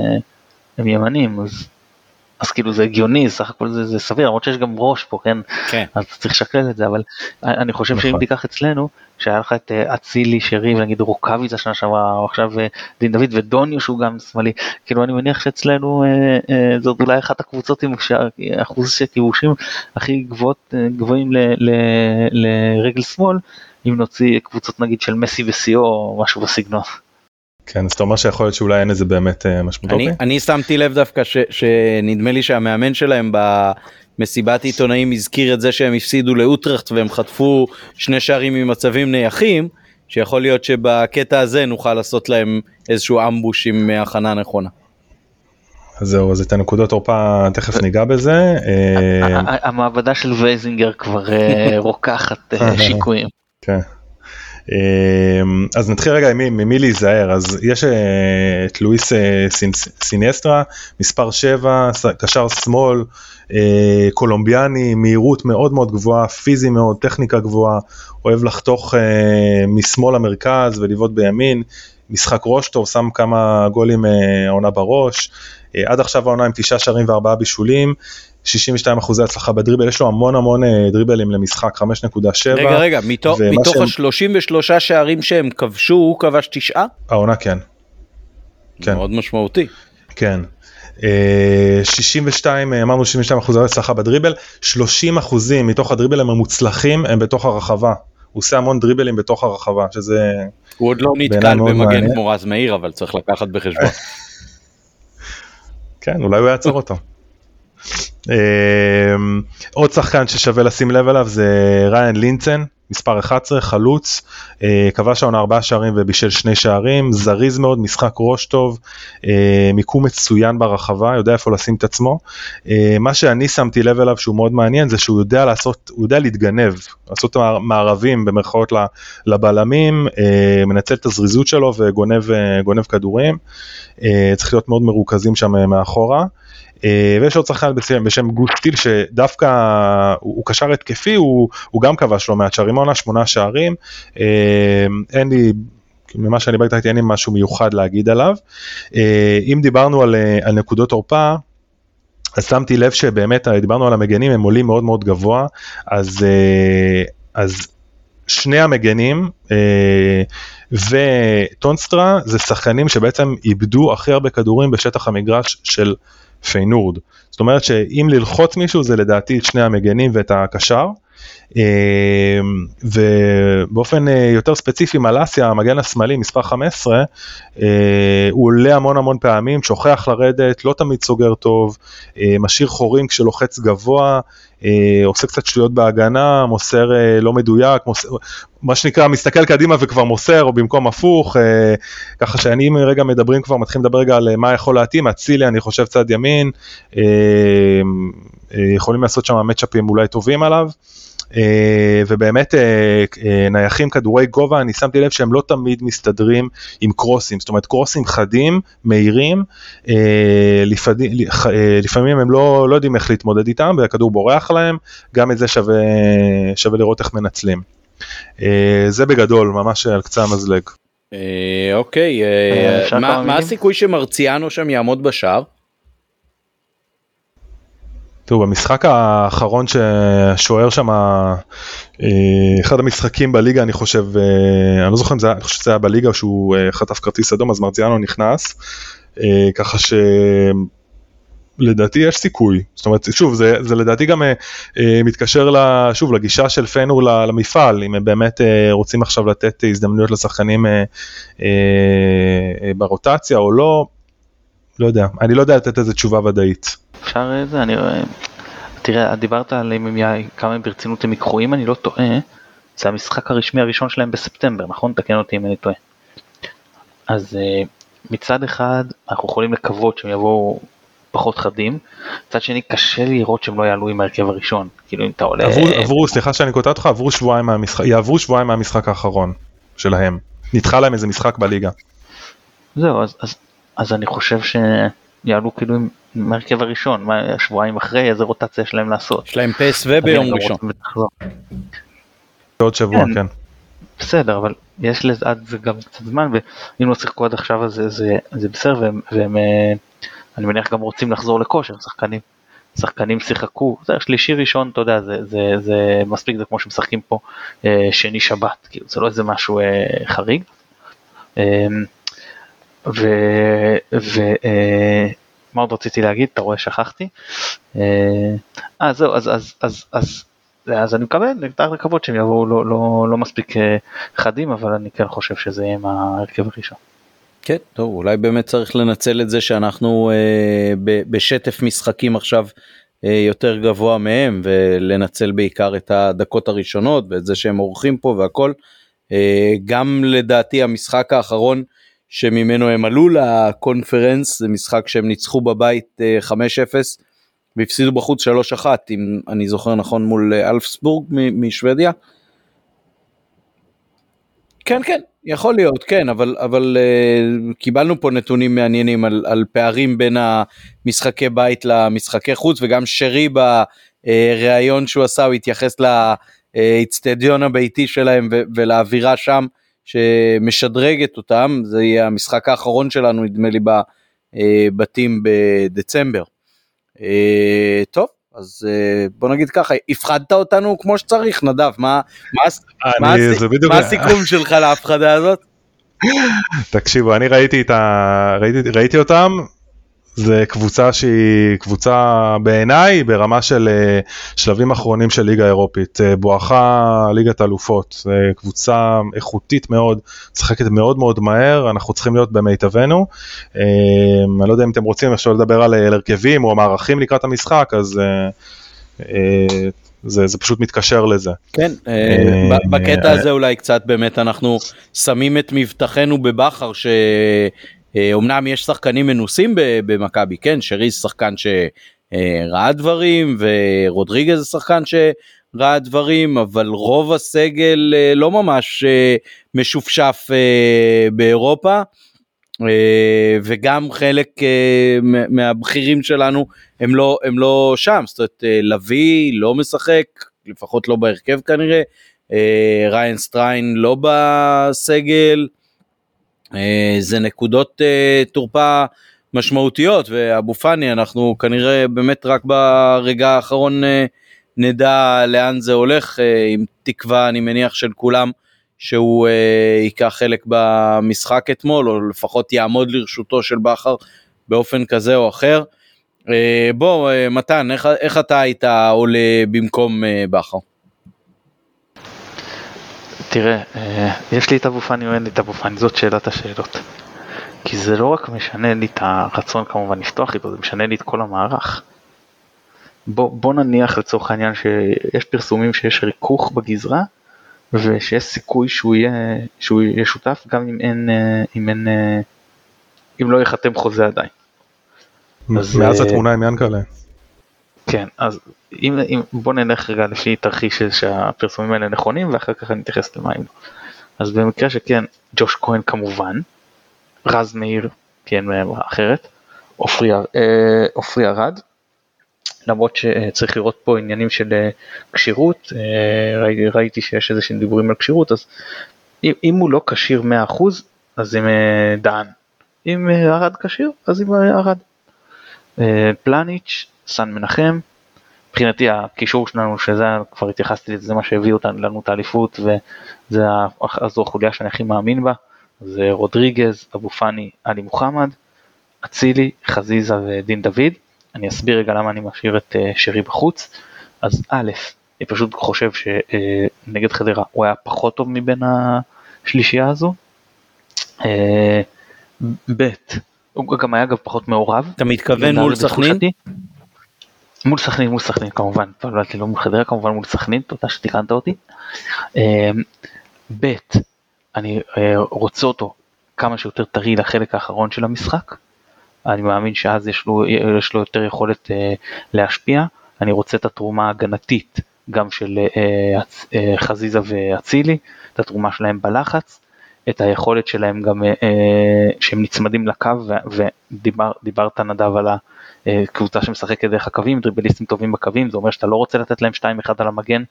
הם ימנים, אז אז כאילו זה הגיוני, סך הכל זה, זה סביר, למרות שיש גם ראש פה, כן? כן. אז צריך לשקלל את זה, אבל אני חושב שאם נכון. תיקח אצלנו, שהיה לך את אה, אצילי, שרי, ונגיד רוקאביצה שנה שעברה, או עכשיו אה, דין דוד ודוניו שהוא גם שמאלי, כאילו אני מניח שאצלנו אה, אה, זאת אולי אחת הקבוצות עם אחוז של כיבושים הכי גבוהות, אה, גבוהים ל, ל, לרגל שמאל, אם נוציא קבוצות נגיד של מסי וסיו או משהו בסגנון. כן, אז אתה אומר שיכול להיות שאולי אין לזה באמת אה, משמעות. אני. אני שמתי לב דווקא ש, שנדמה לי שהמאמן שלהם במסיבת עיתונאים הזכיר את זה שהם הפסידו לאוטרחט והם חטפו שני שערים ממצבים נייחים, שיכול להיות שבקטע הזה נוכל לעשות להם איזשהו ambush עם הכנה נכונה. אז זהו, אז את הנקודות תורפה תכף ניגע בזה. אה, ה- ה- המעבדה של וייזינגר כבר אה, רוקחת אה, שיקויים. כן. אמ, אז נתחיל רגע ממי, להיזהר. אז יש אה, את לואיס אה, סינס- סינסטרה מספר 7 ס- קשר שמאל אה, קולומביאני מהירות מאוד מאוד גבוהה פיזי מאוד טכניקה גבוהה אוהב לחתוך משמאל למרכז ולבעוט בימין. משחק ראש טוב שם כמה גולים העונה בראש. עד עכשיו העונה עם תשעה שערים וארבעה בישולים 62 אחוזי הצלחה בדריבל יש לו המון המון אה, דריבלים למשחק 5.7 רגע רגע, מתוך, מתוך שהם- ה-33 שערים שהם כבשו הוא כבש תשעה? העונה כן. כן. מאוד משמעותי. כן. אה, 62 אה, אמרנו 62 אחוזי הצלחה בדריבל 30 אחוזים מתוך הדריבלים המוצלחים הם בתוך הרחבה. הוא עושה המון דריבלים בתוך הרחבה שזה הוא עוד לא נתקל במגן. כמו רז מאיר אבל צריך לקחת בחשבון. כן אולי הוא יעצור אותו. אה, עוד שחקן ששווה לשים לב אליו זה ריין לינצן מספר 11 חלוץ אה, כבש העונה ארבעה שערים ובישל שני שערים זריז מאוד משחק ראש טוב אה, מיקום מצוין ברחבה יודע איפה לשים את עצמו אה, מה שאני שמתי לב אליו שהוא מאוד מעניין זה שהוא יודע לעשות הוא יודע להתגנב לעשות מער- מערבים במרכאות לבלמים מנצל את הזריזות שלו וגונב גונב כדורים צריך להיות מאוד מרוכזים שם מאחורה. אה, ויש עוד שחקן בשם, בשם גוש טיל שדווקא הוא, הוא קשר התקפי הוא, הוא גם כבש לא מעט שערים העונה שמונה שערים. אה, אין לי ממה שאני בטח אין לי משהו מיוחד להגיד עליו. אה, אם דיברנו על, על נקודות תורפה אז שמתי לב שבאמת דיברנו על המגנים הם עולים מאוד מאוד גבוה. אז אז שני המגנים וטונסטרה זה שחקנים שבעצם איבדו הכי הרבה כדורים בשטח המגרש של פיינורד. זאת אומרת שאם ללחוץ מישהו זה לדעתי את שני המגנים ואת הקשר. אה, ובאופן אה, יותר ספציפי מלאסיה המגן השמאלי מספר 15 אה, הוא עולה המון המון פעמים שוכח לרדת לא תמיד סוגר טוב משאיר חורים כשלוחץ גבוה עושה קצת שטויות בהגנה מוסר אה, לא מדויק מוסר, מה שנקרא מסתכל קדימה וכבר מוסר או במקום הפוך אה, ככה שאני רגע מדברים כבר מתחילים לדבר רגע על אה, מה יכול להתאים אצילי אני חושב צד ימין אה, אה, יכולים לעשות שם מצ'אפים אולי טובים עליו. אה, ובאמת אה, אה, נייחים כדורי גובה אני שמתי לב שהם לא תמיד מסתדרים עם קרוסים זאת אומרת קרוסים חדים מהירים לפעמים, לפעמים הם לא, לא יודעים איך להתמודד איתם והכדור בורח להם גם את זה שווה, שווה לראות איך מנצלים. זה בגדול ממש על קצה המזלג. אוקיי, מה? הסיכוי שמרציאנו שם יעמוד בשער? תראו במשחק האחרון שהשוער שם אה, אחד המשחקים בליגה אני חושב אה, אני לא זוכר אם זה היה, אני חושב שזה היה בליגה שהוא אה, חטף כרטיס אדום אז מרציאנו נכנס ככה שלדעתי יש סיכוי זאת אומרת שוב זה, זה לדעתי גם אה, מתקשר ל, שוב לגישה של פיינור ל- למפעל אם הם באמת אה, רוצים עכשיו לתת הזדמנויות לשחקנים אה, אה, אה, ברוטציה או לא לא יודע אני לא יודע לתת איזה תשובה ודאית. אפשר אה, זה, אני רואה, תראה, דיברת על אם הם י- כמה הם ברצינות הם ייקחו, אם אני לא טועה, זה המשחק הרשמי הראשון שלהם בספטמבר, נכון? תקן אותי אם אני טועה. אז אה, מצד אחד אנחנו יכולים לקוות שהם יבואו פחות חדים, מצד שני קשה לראות שהם לא יעלו עם ההרכב הראשון, כאילו אם אתה עולה... עברו, עברו, סליחה שאני קוטע אותך, עברו שבועיים מהמשחק, יעברו שבועיים מהמשחק האחרון שלהם. נדחה להם איזה משחק בליגה. זהו, אז, אז, אז אני חושב שיעלו כאילו עם ההרכב הראשון, מה, שבועיים אחרי, איזה רוטציה יש להם לעשות. יש להם פסו ביום אז הם ראשון. בעוד שבוע, כן. כן. בסדר, אבל יש לזה עד זה גם קצת זמן, ואם לא שיחקו עד עכשיו אז זה, זה, זה בסדר, והם, והם, אה, אני מניח גם רוצים לחזור לכושר, שחקנים. שחקנים שיחקו, זה שלישי ראשון, אתה יודע, זה, זה, זה מספיק, זה כמו שמשחקים פה אה, שני שבת, כאילו, זה לא איזה משהו אה, חריג. אה, ו... ו אה, עוד רציתי להגיד? אתה רואה, שכחתי. אה, אה זהו, אז, אז, אז, אז, אז אני מקבל לקוות שהם יבואו לא, לא, לא מספיק אה, חדים, אבל אני כן חושב שזה יהיה עם ההרכב הראשון. כן, טוב, אולי באמת צריך לנצל את זה שאנחנו אה, בשטף משחקים עכשיו אה, יותר גבוה מהם, ולנצל בעיקר את הדקות הראשונות ואת זה שהם אורחים פה והכל. אה, גם לדעתי המשחק האחרון שממנו הם עלו לקונפרנס, זה משחק שהם ניצחו בבית 5-0 אה, והפסידו בחוץ 3-1, אם אני זוכר נכון, מול אה, אלפסבורג משוודיה. כן, כן, יכול להיות, כן, אבל, אבל uh, קיבלנו פה נתונים מעניינים על, על פערים בין המשחקי בית למשחקי חוץ, וגם שרי בריאיון שהוא עשה, הוא התייחס לאיצטדיון הביתי שלהם ולאווירה שם, שמשדרגת אותם, זה יהיה המשחק האחרון שלנו נדמה לי בבתים בדצמבר. אה, טוב, אז אה, בוא נגיד ככה, הפחדת אותנו כמו שצריך, נדב, מה, מה, מה, מה הסיכום שלך להפחדה הזאת? תקשיבו, אני ראיתי, ה... ראיתי, ראיתי אותם, זה קבוצה שהיא קבוצה בעיניי ברמה של אה, שלבים אחרונים של ליגה אירופית, אה, בואכה ליגת אלופות, קבוצה איכותית מאוד, משחקת מאוד מאוד מהר, אנחנו צריכים להיות במיטבנו. אה, אני לא יודע אם אתם רוצים עכשיו לדבר על הרכבים או מערכים לקראת המשחק, אז זה, זה פשוט מתקשר לזה. כן, בקטע הזה אולי קצת באמת אנחנו שמים את מבטחנו בבכר ש... אומנם יש שחקנים מנוסים במכבי, כן, שרי שחקן שראה דברים ורודריגז זה שחקן שראה דברים, אבל רוב הסגל אה, לא ממש אה, משופשף אה, באירופה. וגם חלק מהבכירים שלנו הם לא, הם לא שם, זאת אומרת לביא לא משחק, לפחות לא בהרכב כנראה, ריין סטריין לא בסגל, אה, זה נקודות אה, תורפה משמעותיות ואבו פאני אנחנו כנראה באמת רק ברגע האחרון אה, נדע לאן זה הולך עם תקווה אני מניח של כולם שהוא ייקח חלק במשחק אתמול או לפחות יעמוד לרשותו של בכר באופן כזה או אחר. בוא מתן איך, איך אתה היית עולה במקום בכר? תראה, אה, יש לי את אבו פאני או אין לי את אבו פאני, זאת שאלת השאלות. כי זה לא רק משנה לי את הרצון כמובן לפתוח איתו, זה משנה לי את כל המערך. בוא, בוא נניח לצורך העניין שיש פרסומים שיש ריכוך בגזרה, ושיש סיכוי שהוא יהיה, שהוא יהיה שותף גם אם אין, אה, אם אין, אה, אם לא ייחתם חוזה עדיין. מאז התמונה עם ינקלה. כן, אז אם, אם בוא נלך רגע לפי תרחיש שהפרסומים האלה נכונים ואחר כך אני אתייחס למה אם לא. אז במקרה שכן, ג'וש כהן כמובן, רז מאיר, כן, אחרת, עופרי אה, ארד, למרות שצריך לראות פה עניינים של אה, כשירות, אה, ראיתי, ראיתי שיש איזה שהם דיבורים על כשירות, אז אם, אם הוא לא כשיר 100% אז עם דן, אם ארד כשיר אז עם ארד. פלניץ', סן מנחם, מבחינתי הקישור שלנו שזה כבר התייחסתי לזה, זה מה שהביא אותנו לנו את האליפות וזו החוליה שאני הכי מאמין בה, זה רודריגז, אבו פאני, עלי מוחמד, אצילי, חזיזה ודין דוד. אני אסביר רגע למה אני משאיר את uh, שרי בחוץ. אז א', אני פשוט חושב שנגד uh, חדרה הוא היה פחות טוב מבין השלישייה הזו. Uh, ב', הוא גם היה אגב פחות מעורב. אתה מתכוון מול סכנין? מול סכנין, מול סכנין כמובן, התבלבלתי לא מול חדרה כמובן מול סכנין, תודה שתיקנת אותי. אמ, ב', אני אה, רוצה אותו כמה שיותר טרי לחלק האחרון של המשחק. אני מאמין שאז יש לו, יש לו יותר יכולת אה, להשפיע. אני רוצה את התרומה ההגנתית גם של אה, חזיזה ואצילי, את התרומה שלהם בלחץ. את היכולת שלהם גם אה, שהם נצמדים לקו ודיברת נדב על הקבוצה שמשחקת דרך הקווים, דריבליסטים טובים בקווים, זה אומר שאתה לא רוצה לתת להם 2-1 על המגן,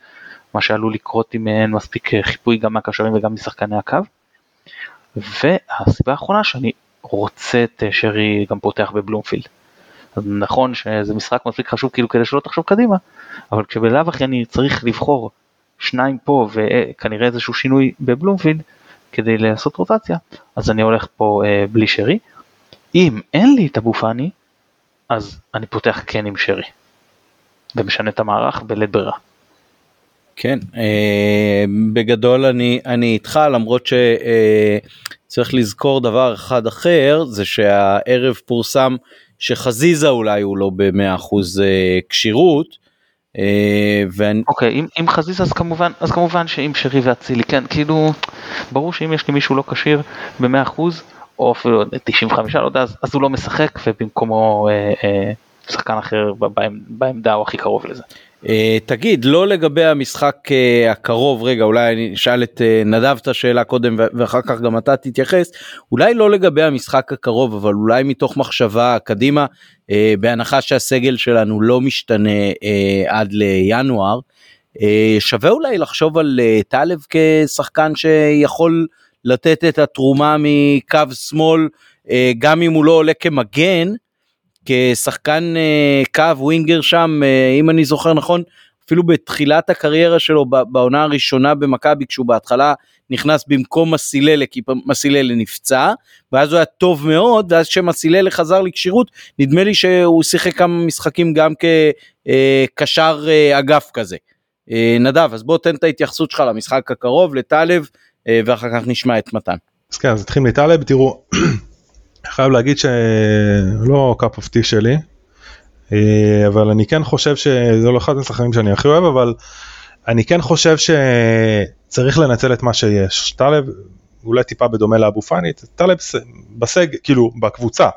מה שעלול לקרות אם אין מספיק חיפוי גם מהקשרים וגם משחקני הקו. והסיבה האחרונה שאני רוצה את שרי גם פותח בבלומפילד. אז נכון שזה משחק מספיק חשוב כאילו כדי שלא תחשוב קדימה, אבל כשבלאו הכי אני צריך לבחור שניים פה וכנראה איזשהו שינוי בבלומפילד כדי לעשות רוטציה, אז אני הולך פה אה, בלי שרי. אם אין לי את אבו פאני, אז אני פותח כן עם שרי. ומשנה את המערך בלית ברירה. כן, אה, בגדול אני, אני איתך למרות שצריך אה, לזכור דבר אחד אחר זה שהערב פורסם שחזיזה אולי הוא לא במאה אחוז אה, כשירות. אה, ואני... אוקיי, אם, אם חזיזה אז כמובן, אז כמובן שאם שרי ואצילי, כן, כאילו, ברור שאם יש לי מישהו לא כשיר במאה אחוז, או אפילו 95 לא יודע, אז, אז הוא לא משחק ובמקומו אה, אה, שחקן אחר בעמדה או הכי קרוב לזה. Uh, תגיד לא לגבי המשחק uh, הקרוב רגע אולי אני אשאל את uh, נדב את השאלה קודם ואחר כך גם אתה תתייחס אולי לא לגבי המשחק הקרוב אבל אולי מתוך מחשבה קדימה בהנחה שהסגל שלנו לא משתנה עד לינואר שווה אולי לחשוב על טלב כשחקן שיכול לתת את התרומה מקו שמאל גם אם הוא לא עולה כמגן. כשחקן אה, קו ווינגר שם אה, אם אני זוכר נכון אפילו בתחילת הקריירה שלו בעונה הראשונה במכבי כשהוא בהתחלה נכנס במקום מסיללה כי מסיללה נפצע ואז הוא היה טוב מאוד ואז כשמסיללה חזר לכשירות נדמה לי שהוא שיחק כמה משחקים גם כקשר אה, אגף כזה. נדב אז בוא תן את ההתייחסות שלך למשחק הקרוב לטלב ואחר כך נשמע את מתן. אז כן אז נתחיל מטלב תראו חייב להגיד שלא cup of tea שלי, אה, אבל אני כן חושב שזה לא אחד מהשחקנים שאני הכי אוהב, אבל אני כן חושב שצריך לנצל את מה שיש. טלב אולי טיפה בדומה לאבו פאני, טלב בסג, כאילו בקבוצה,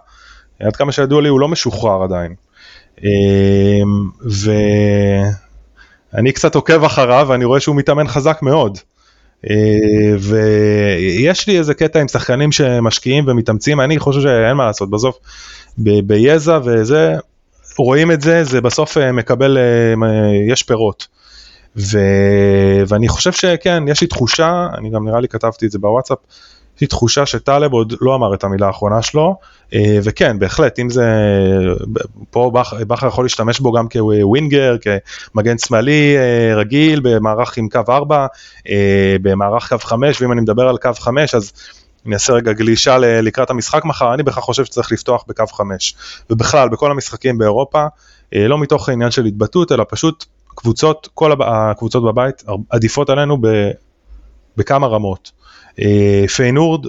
עד כמה שידוע לי הוא לא משוחרר עדיין. אה, ואני קצת עוקב אחריו ואני רואה שהוא מתאמן חזק מאוד. אה, ויש לי איזה קטע עם שחקנים שמשקיעים ומתאמצים, אני חושב שאין מה לעשות, בסוף ביזע וזה, רואים את זה, זה בסוף אה, מקבל, אה, יש פירות. ו... ואני חושב שכן, יש לי תחושה, אני גם נראה לי כתבתי את זה בוואטסאפ, יש לי תחושה שטלב עוד לא אמר את המילה האחרונה שלו, אה, וכן, בהחלט, אם זה, פה בכר יכול להשתמש בו גם כווינגר, כמגן שמאלי אה, רגיל, במערך עם קו 4, אה, במערך קו 5, ואם אני מדבר על קו 5, אז אני אעשה רגע גלישה לקראת המשחק מחר, אני בכלל חושב שצריך לפתוח בקו 5. ובכלל, בכל המשחקים באירופה, לא מתוך העניין של התבטאות, אלא פשוט קבוצות, כל הקבוצות בבית עדיפות עלינו בכמה רמות. פיינורד,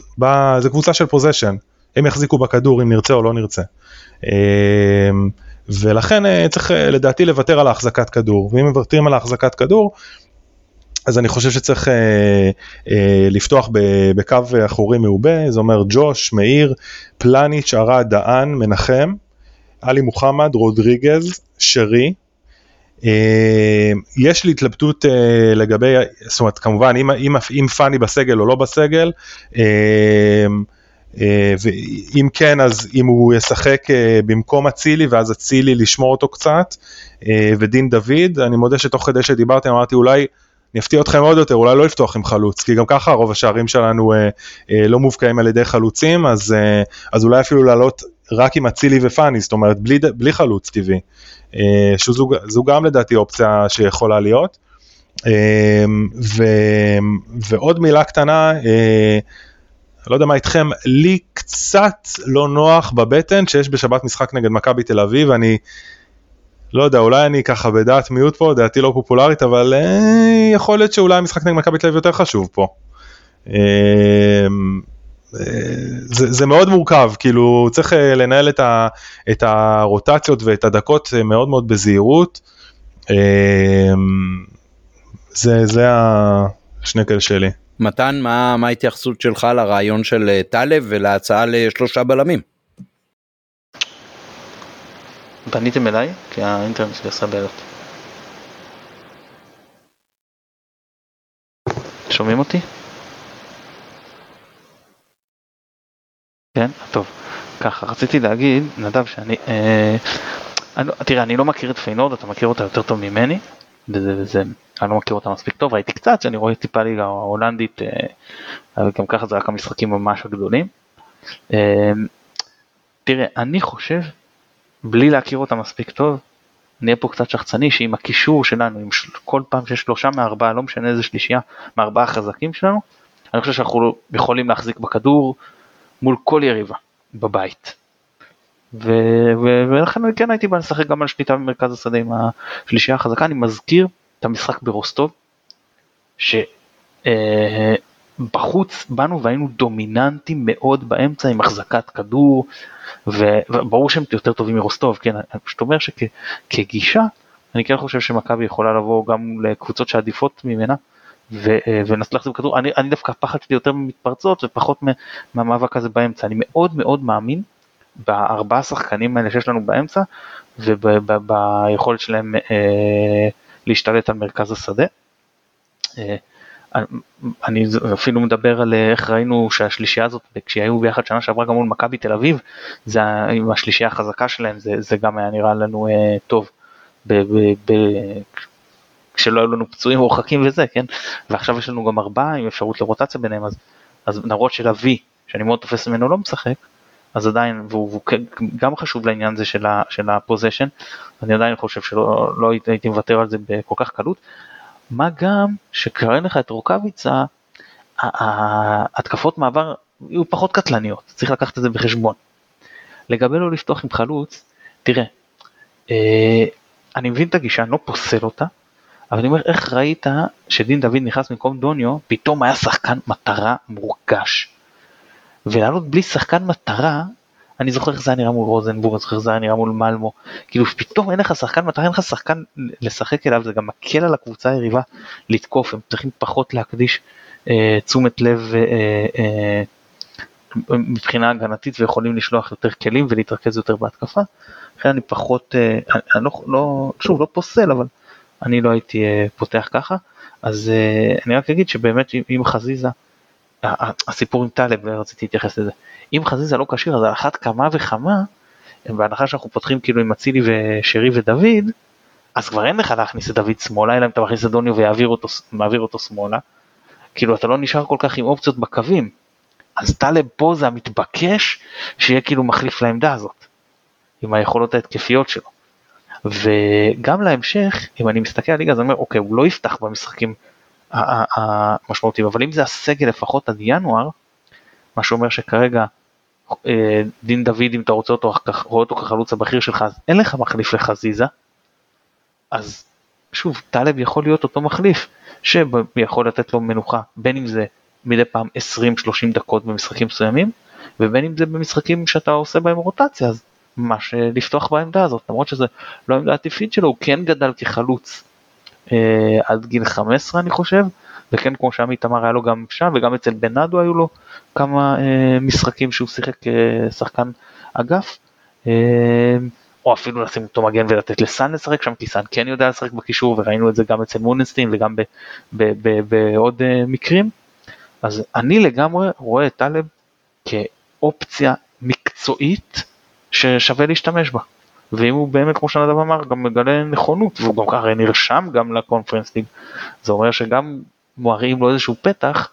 זה קבוצה של פוזיישן. הם יחזיקו בכדור אם נרצה או לא נרצה. אמ, ולכן אה, צריך אה, לדעתי לוותר על ההחזקת כדור, ואם מוותרים על ההחזקת כדור, אז אני חושב שצריך אה, אה, לפתוח בקו אחורי מעובה, זה אומר ג'וש, מאיר, פלניץ', ארד, דהן, מנחם, עלי מוחמד, רודריגז, שרי. אה, יש לי התלבטות אה, לגבי, זאת אומרת כמובן אם, אם, אם פאני בסגל או לא בסגל, אה, אה, ואם כן אז אם הוא ישחק אה, במקום אצילי ואז אצילי לשמור אותו קצת אה, ודין דוד אני מודה שתוך כדי שדיברתי אמרתי אולי אני אפתיע אתכם עוד יותר אולי לא לפתוח עם חלוץ כי גם ככה רוב השערים שלנו לא מובקעים על ידי חלוצים אז, אז אולי אפילו לעלות רק עם אצילי ופאני זאת אומרת בלי, בלי חלוץ טבעי שזו גם לדעתי אופציה שיכולה להיות ו, ועוד מילה קטנה לא יודע מה איתכם, לי קצת לא נוח בבטן שיש בשבת משחק נגד מכבי תל אביב, אני לא יודע, אולי אני ככה בדעת מיעוט פה, דעתי לא פופולרית, אבל אה, יכול להיות שאולי המשחק נגד מכבי תל אביב יותר חשוב פה. אה, אה, זה, זה מאוד מורכב, כאילו צריך אה, לנהל את, ה, את הרוטציות ואת הדקות אה, מאוד מאוד בזהירות. אה, זה, זה השנקל שלי. מתן, מה, מה ההתייחסות שלך לרעיון של אה, טלב ולהצעה לשלושה בלמים? פניתם אליי? כי האינטרנט שלי עשה בעיות. שומעים אותי? כן, טוב. ככה, רציתי להגיד, נדב, שאני... אה, אני, לא- תראה, אני לא מכיר את פיינורד, אתה מכיר אותה יותר טוב ממני, וזה, וזה, אני לא מכיר אותה מספיק טוב, ראיתי קצת, שאני רואה טיפה ליגה ההולנדית, אה, גם ככה זה רק המשחקים ממש הגדולים. אה, תראה, אני חושב, בלי להכיר אותה מספיק טוב, נהיה פה קצת שחצני, שעם הקישור שלנו, עם של, כל פעם שיש שלושה מארבעה, לא משנה איזה שלישייה, מארבעה החזקים שלנו, אני חושב שאנחנו יכולים להחזיק בכדור מול כל יריבה בבית. ולכן כן הייתי בא לשחק גם על שליטה במרכז השדה עם השלישייה החזקה, אני מזכיר את המשחק ברוסטוב, שבחוץ אה, באנו והיינו דומיננטים מאוד באמצע עם החזקת כדור, וברור שהם יותר טובים מרוסטוב, כן, אני פשוט אומר שכגישה, אני כן חושב שמכבי יכולה לבוא גם לקבוצות שעדיפות ממנה. אה, ולנסות להחזיר כדור, אני, אני דווקא הפחד שלי יותר ממתפרצות ופחות מהמאבק הזה באמצע, אני מאוד מאוד מאמין בארבעה שחקנים האלה שיש לנו באמצע וביכולת שלהם אה, להשתלט על מרכז השדה. אה, אני אפילו מדבר על אה, איך ראינו שהשלישייה הזאת, כשהיו ביחד שנה שעברה גם מול מכבי תל אביב, זה עם השלישייה החזקה שלהם, זה, זה גם היה נראה לנו אה, טוב. ב, ב, ב, כשלא היו לנו פצועים מורחקים וזה, כן? ועכשיו יש לנו גם ארבעה עם אפשרות לרוטציה ביניהם, אז, אז למרות שלוי, שאני מאוד תופס ממנו, לא משחק, אז עדיין, והוא, והוא גם חשוב לעניין הזה של, ה, של הפוזיישן, אני עדיין חושב שלא לא הייתי מוותר על זה בכל כך קלות. מה גם שקרה לך את רוקאביצה, התקפות מעבר יהיו פחות קטלניות, צריך לקחת את זה בחשבון. לגבי לא לפתוח עם חלוץ, תראה, אה, אני מבין את הגישה, אני לא פוסל אותה, אבל אני אומר, איך ראית שדין דוד נכנס במקום דוניו, פתאום היה שחקן מטרה מורגש. ולעלות בלי שחקן מטרה, אני זוכר איך זה היה נראה מול רוזנבורג, אני זוכר איך זה היה נראה מול מלמו, כאילו פתאום אין לך שחקן מטרה, אין לך שחקן לשחק אליו, זה גם מקל על הקבוצה היריבה לתקוף, הם צריכים פחות להקדיש אה, תשומת לב אה, אה, מבחינה הגנתית ויכולים לשלוח יותר כלים ולהתרכז יותר בהתקפה, לכן אני פחות, אה, אני לא, לא, שוב לא פוסל אבל אני לא הייתי אה, פותח ככה, אז אה, אני רק אגיד שבאמת אם חזיזה, הסיפור עם טלב, רציתי להתייחס לזה, אם חזיזה לא כשיר אז על אחת כמה וכמה, בהנחה שאנחנו פותחים כאילו עם אצילי ושרי ודוד, אז כבר אין לך להכניס את דוד שמאלה, אלא אם אתה מכניס את דוניו ויעביר אותו, אותו שמאלה, כאילו אתה לא נשאר כל כך עם אופציות בקווים, אז טלב פה זה המתבקש שיהיה כאילו מחליף לעמדה הזאת, עם היכולות ההתקפיות שלו. וגם להמשך, אם אני מסתכל על ליגה, אז אני אומר, אוקיי, הוא לא יפתח במשחקים המשמעותיים, אבל אם זה הסגל לפחות עד ינואר, מה שאומר שכרגע אה, דין דוד, אם אתה רוצה אותו, רואה אותו כחלוץ הבכיר שלך, אז אין לך מחליף לחזיזה, אז שוב, טלב יכול להיות אותו מחליף, שיכול לתת לו מנוחה, בין אם זה מדי פעם 20-30 דקות במשחקים מסוימים, ובין אם זה במשחקים שאתה עושה בהם רוטציה, אז ממש לפתוח בעמדה הזאת, למרות שזה לא העמדה הטבעית שלו, הוא כן גדל כחלוץ אה, עד גיל 15 אני חושב, וכן כמו שעמית אמר היה לו גם שם וגם אצל בנאדו היו לו כמה אה, משחקים שהוא שיחק כשחקן אגף. אה, או אפילו לשים אותו מגן ולתת לסאן לשחק שם, כי סאן כן יודע לשחק בקישור וראינו את זה גם אצל מונסטין וגם בעוד uh, מקרים. אז אני לגמרי רואה את טלב כאופציה מקצועית ששווה להשתמש בה. ואם הוא באמת, כמו שנדב אמר, גם מגלה נכונות, והוא גם ככה נרשם גם לקונפרנס ליג, זה אומר שגם מראים לו איזשהו פתח,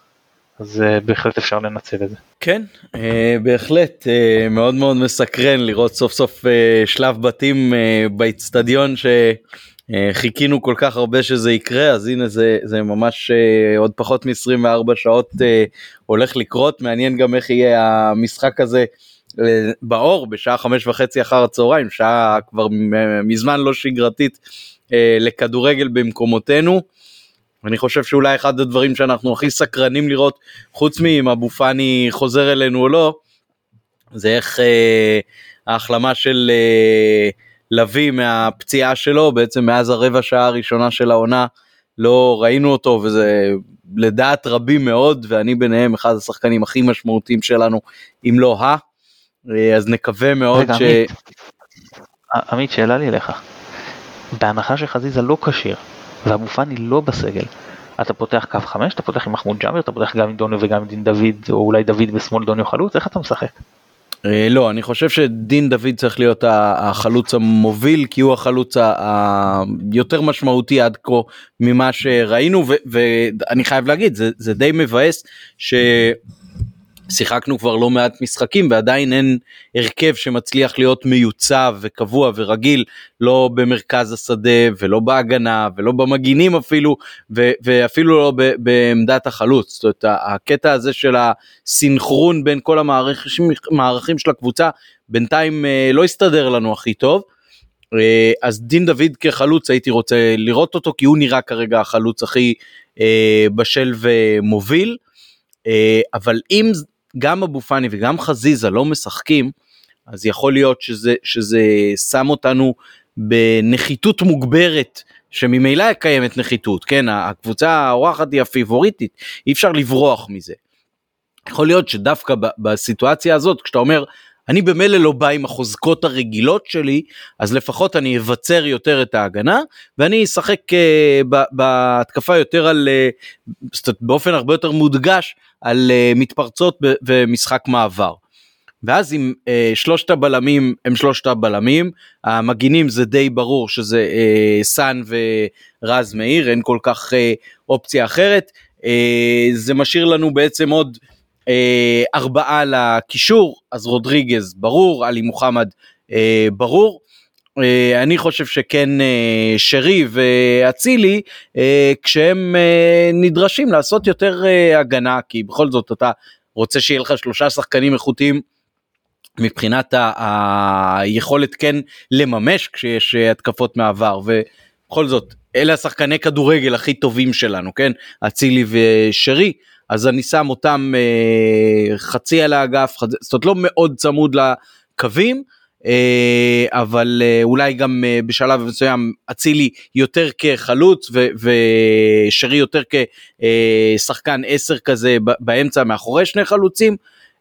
אז uh, בהחלט אפשר לנצל את זה. כן, uh, בהחלט uh, מאוד מאוד מסקרן לראות סוף סוף שלב בתים באיצטדיון שחיכינו כל כך הרבה שזה יקרה, אז הנה זה, זה ממש עוד פחות מ-24 שעות הולך לקרות, מעניין גם איך יהיה המשחק הזה. באור בשעה חמש וחצי אחר הצהריים, שעה כבר מזמן לא שגרתית אה, לכדורגל במקומותינו. אני חושב שאולי אחד הדברים שאנחנו הכי סקרנים לראות, חוץ מאם אבו פאני חוזר אלינו או לא, זה איך אה, ההחלמה של אה, לביא מהפציעה שלו, בעצם מאז הרבע שעה הראשונה של העונה, לא ראינו אותו וזה לדעת רבים מאוד ואני ביניהם אחד השחקנים הכי משמעותיים שלנו אם לא ה. אה, אז נקווה מאוד רגע, ש... עמית, עמית, שאלה לי אליך. בהנחה שחזיזה לא כשיר ואבו פאני לא בסגל, אתה פותח קו 5, אתה פותח עם מחמוד ג'אבר, אתה פותח גם עם דוניו וגם עם דין דוד, או אולי דוד בשמאל דוניו חלוץ, איך אתה משחק? אה, לא, אני חושב שדין דוד צריך להיות החלוץ המוביל, כי הוא החלוץ היותר משמעותי עד כה ממה שראינו, ואני חייב להגיד, זה, זה די מבאס ש... שיחקנו כבר לא מעט משחקים ועדיין אין הרכב שמצליח להיות מיוצב וקבוע ורגיל לא במרכז השדה ולא בהגנה ולא במגינים אפילו ו- ואפילו לא ב- בעמדת החלוץ. זאת אומרת הקטע הזה של הסינכרון בין כל המערכים של הקבוצה בינתיים אה, לא הסתדר לנו הכי טוב. אה, אז דין דוד כחלוץ הייתי רוצה לראות אותו כי הוא נראה כרגע החלוץ הכי אה, בשל ומוביל. אבל אם גם אבו פאני וגם חזיזה לא משחקים, אז יכול להיות שזה, שזה שם אותנו בנחיתות מוגברת שממילא קיימת נחיתות, כן, הקבוצה האורחת היא הפיבוריטית, אי אפשר לברוח מזה. יכול להיות שדווקא בסיטואציה הזאת, כשאתה אומר, אני במילא לא בא עם החוזקות הרגילות שלי, אז לפחות אני אבצר יותר את ההגנה, ואני אשחק uh, בהתקפה יותר על, uh, באופן הרבה יותר מודגש, על uh, מתפרצות ומשחק מעבר. ואז אם uh, שלושת הבלמים הם שלושת הבלמים, המגינים זה די ברור שזה uh, סאן ורז מאיר, אין כל כך uh, אופציה אחרת. Uh, זה משאיר לנו בעצם עוד אה, ארבעה לקישור, אז רודריגז ברור, עלי מוחמד אה, ברור. אה, אני חושב שכן אה, שרי ואצילי אה, כשהם נדרשים לעשות יותר הגנה כי בכל זאת אתה רוצה שיהיה לך שלושה שחקנים איכותיים מבחינת היכולת כן לממש כשיש התקפות מעבר ובכל זאת אלה השחקני כדורגל הכי טובים שלנו כן אצילי ושרי אז אני שם אותם חצי על האגף. זאת אומרת לא מאוד צמוד לקווים, אבל אה, אולי גם אה, בשלב מסוים אצילי יותר כחלוץ ושרי יותר כשחקן עשר כזה באמצע מאחורי שני חלוצים.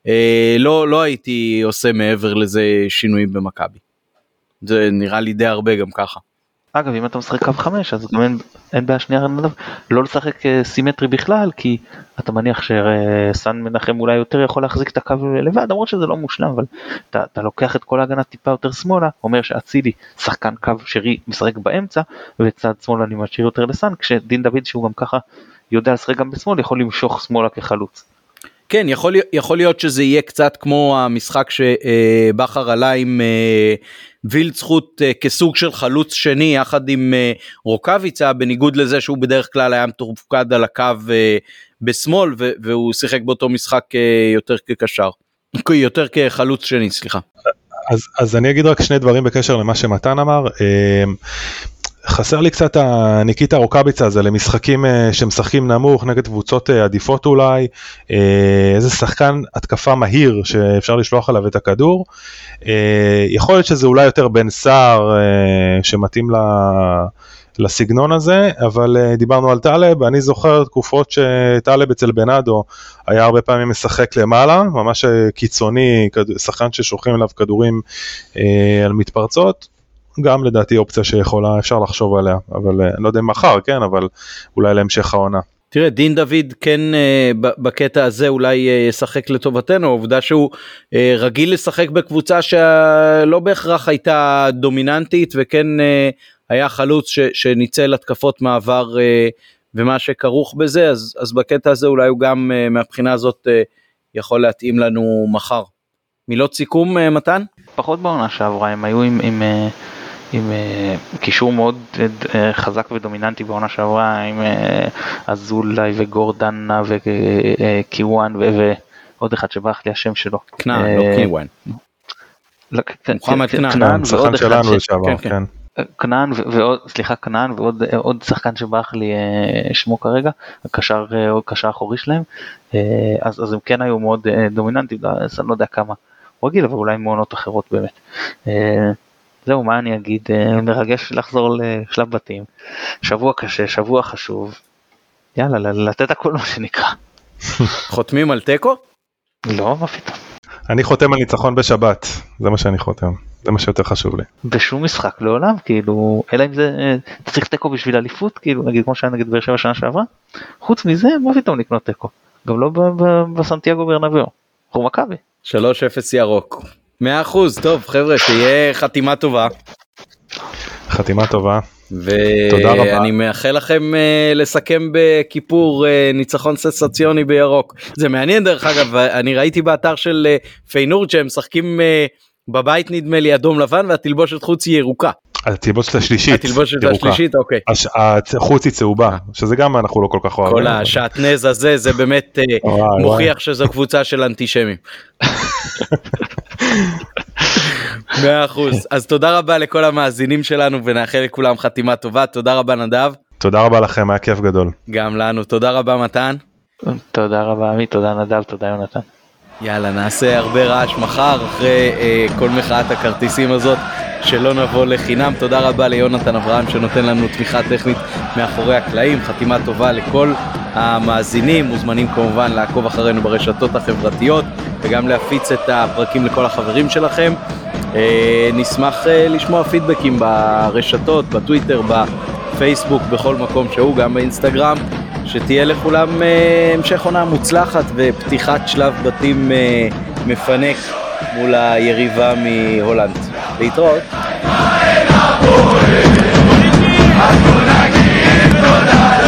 אה, לא, לא הייתי עושה מעבר לזה שינויים במכבי. זה נראה לי די הרבה גם ככה. אגב אם אתה משחק קו 5 אז גם אין, אין בעיה שנייה לא לשחק אה, סימטרי בכלל כי אתה מניח שסן מנחם אולי יותר יכול להחזיק את הקו לבד למרות שזה לא מושלם אבל אתה, אתה לוקח את כל ההגנה טיפה יותר שמאלה אומר שאצילי שחקן קו שרי משחק באמצע וצד שמאל אני משאיר יותר לסן כשדין דוד שהוא גם ככה יודע לשחק גם בשמאל יכול למשוך שמאלה כחלוץ. כן, יכול, יכול להיות שזה יהיה קצת כמו המשחק שבכר עלה עם אה, וילצחוט אה, כסוג של חלוץ שני יחד עם אה, רוקאביצה, בניגוד לזה שהוא בדרך כלל היה מתופקד על הקו בשמאל והוא שיחק באותו משחק יותר כקשר, יותר כחלוץ שני, סליחה. אז, אז אני אגיד רק שני דברים בקשר למה שמתן אמר. חסר לי קצת הניקיטה רוקאביצה הזה למשחקים אה, שמשחקים נמוך נגד קבוצות אה, עדיפות אולי, אה, איזה שחקן התקפה מהיר שאפשר לשלוח עליו את הכדור. יכול להיות שזה אולי יותר בן סער שמתאים ל... לסגנון הזה, אבל דיברנו על טלב, אני זוכר תקופות שטלב אצל בנאדו היה הרבה פעמים משחק למעלה, ממש קיצוני, שחקן ששולחים אליו כדורים על מתפרצות, גם לדעתי אופציה שיכולה, אפשר לחשוב עליה, אבל אני לא יודע אם מחר, כן, אבל אולי להמשך העונה. תראה דין דוד כן בקטע הזה אולי ישחק לטובתנו העובדה שהוא רגיל לשחק בקבוצה שלא בהכרח הייתה דומיננטית וכן היה חלוץ ש, שניצל התקפות מעבר ומה שכרוך בזה אז, אז בקטע הזה אולי הוא גם מהבחינה הזאת יכול להתאים לנו מחר. מילות סיכום מתן? פחות בעונה שעברה הם היו עם, עם עם uh, קישור מאוד uh, חזק ודומיננטי בעונה שעברה עם אזולאי וגורדנה וקיוואן ועוד אחד שברח לי השם שלו. כנען, לא קיוואן. לא, מוחמד כנען. שחקן שלנו לשעבר, כן. כן. כנען ועוד סליחה כנען ועוד עוד שחקן שברח לי שמו כרגע הקשר קשר אחורי שלהם אז אז הם כן היו מאוד דומיננטיים אז אני לא יודע כמה רגיל אבל אולי מעונות אחרות באמת. זהו, מה אני אגיד, אה, מרגש לחזור לשלב בתים. שבוע קשה, שבוע חשוב. יאללה, לתת הכל מה שנקרא. חותמים על תיקו? לא, מה פתאום. אני חותם על ניצחון בשבת, זה מה שאני חותם, זה מה שיותר חשוב לי. בשום משחק לעולם, כאילו, אלא אם זה, אה, צריך תיקו בשביל אליפות, כאילו, נגיד כמו שהיה נגד באר שבע שנה שעברה, חוץ מזה, מה פתאום לקנות תיקו? גם לא בסנטיאגו ברנביאו, אנחנו מכבי. 3-0 ירוק. 100% טוב חבר'ה שיהיה חתימה טובה. חתימה טובה. תודה רבה. ואני מאחל לכם uh, לסכם בכיפור uh, ניצחון סנסציוני בירוק. זה מעניין דרך אגב, אני ראיתי באתר של uh, פיינורד שהם משחקים uh, בבית נדמה לי אדום לבן והתלבושת חוץ היא ירוקה. התלבושת השלישית, התלבושת השלישית, אוקיי. הש... החוץ היא צהובה, שזה גם אנחנו לא כל כך אוהבים. כל השעטנז הזה, זה באמת וואי, מוכיח וואי. שזו קבוצה של אנטישמים. מאה אחוז. אז תודה רבה לכל המאזינים שלנו ונאחל לכולם חתימה טובה. תודה רבה נדב. תודה רבה לכם, היה כיף גדול. גם לנו. תודה רבה מתן. תודה רבה עמית, תודה נדב, תודה יונתן. יאללה, נעשה הרבה רעש מחר אחרי אה, כל מחאת הכרטיסים הזאת, שלא נבוא לחינם. תודה רבה ליונתן אברהם שנותן לנו תמיכה טכנית מאחורי הקלעים. חתימה טובה לכל המאזינים. מוזמנים כמובן לעקוב אחרינו ברשתות החברתיות וגם להפיץ את הפרקים לכל החברים שלכם. אה, נשמח אה, לשמוע פידבקים ברשתות, בטוויטר, בפייסבוק, בכל מקום שהוא, גם באינסטגרם. שתהיה לכולם אה, המשך עונה מוצלחת ופתיחת שלב בתים מפנק מול היריבה מהולנד. להתראות. תודה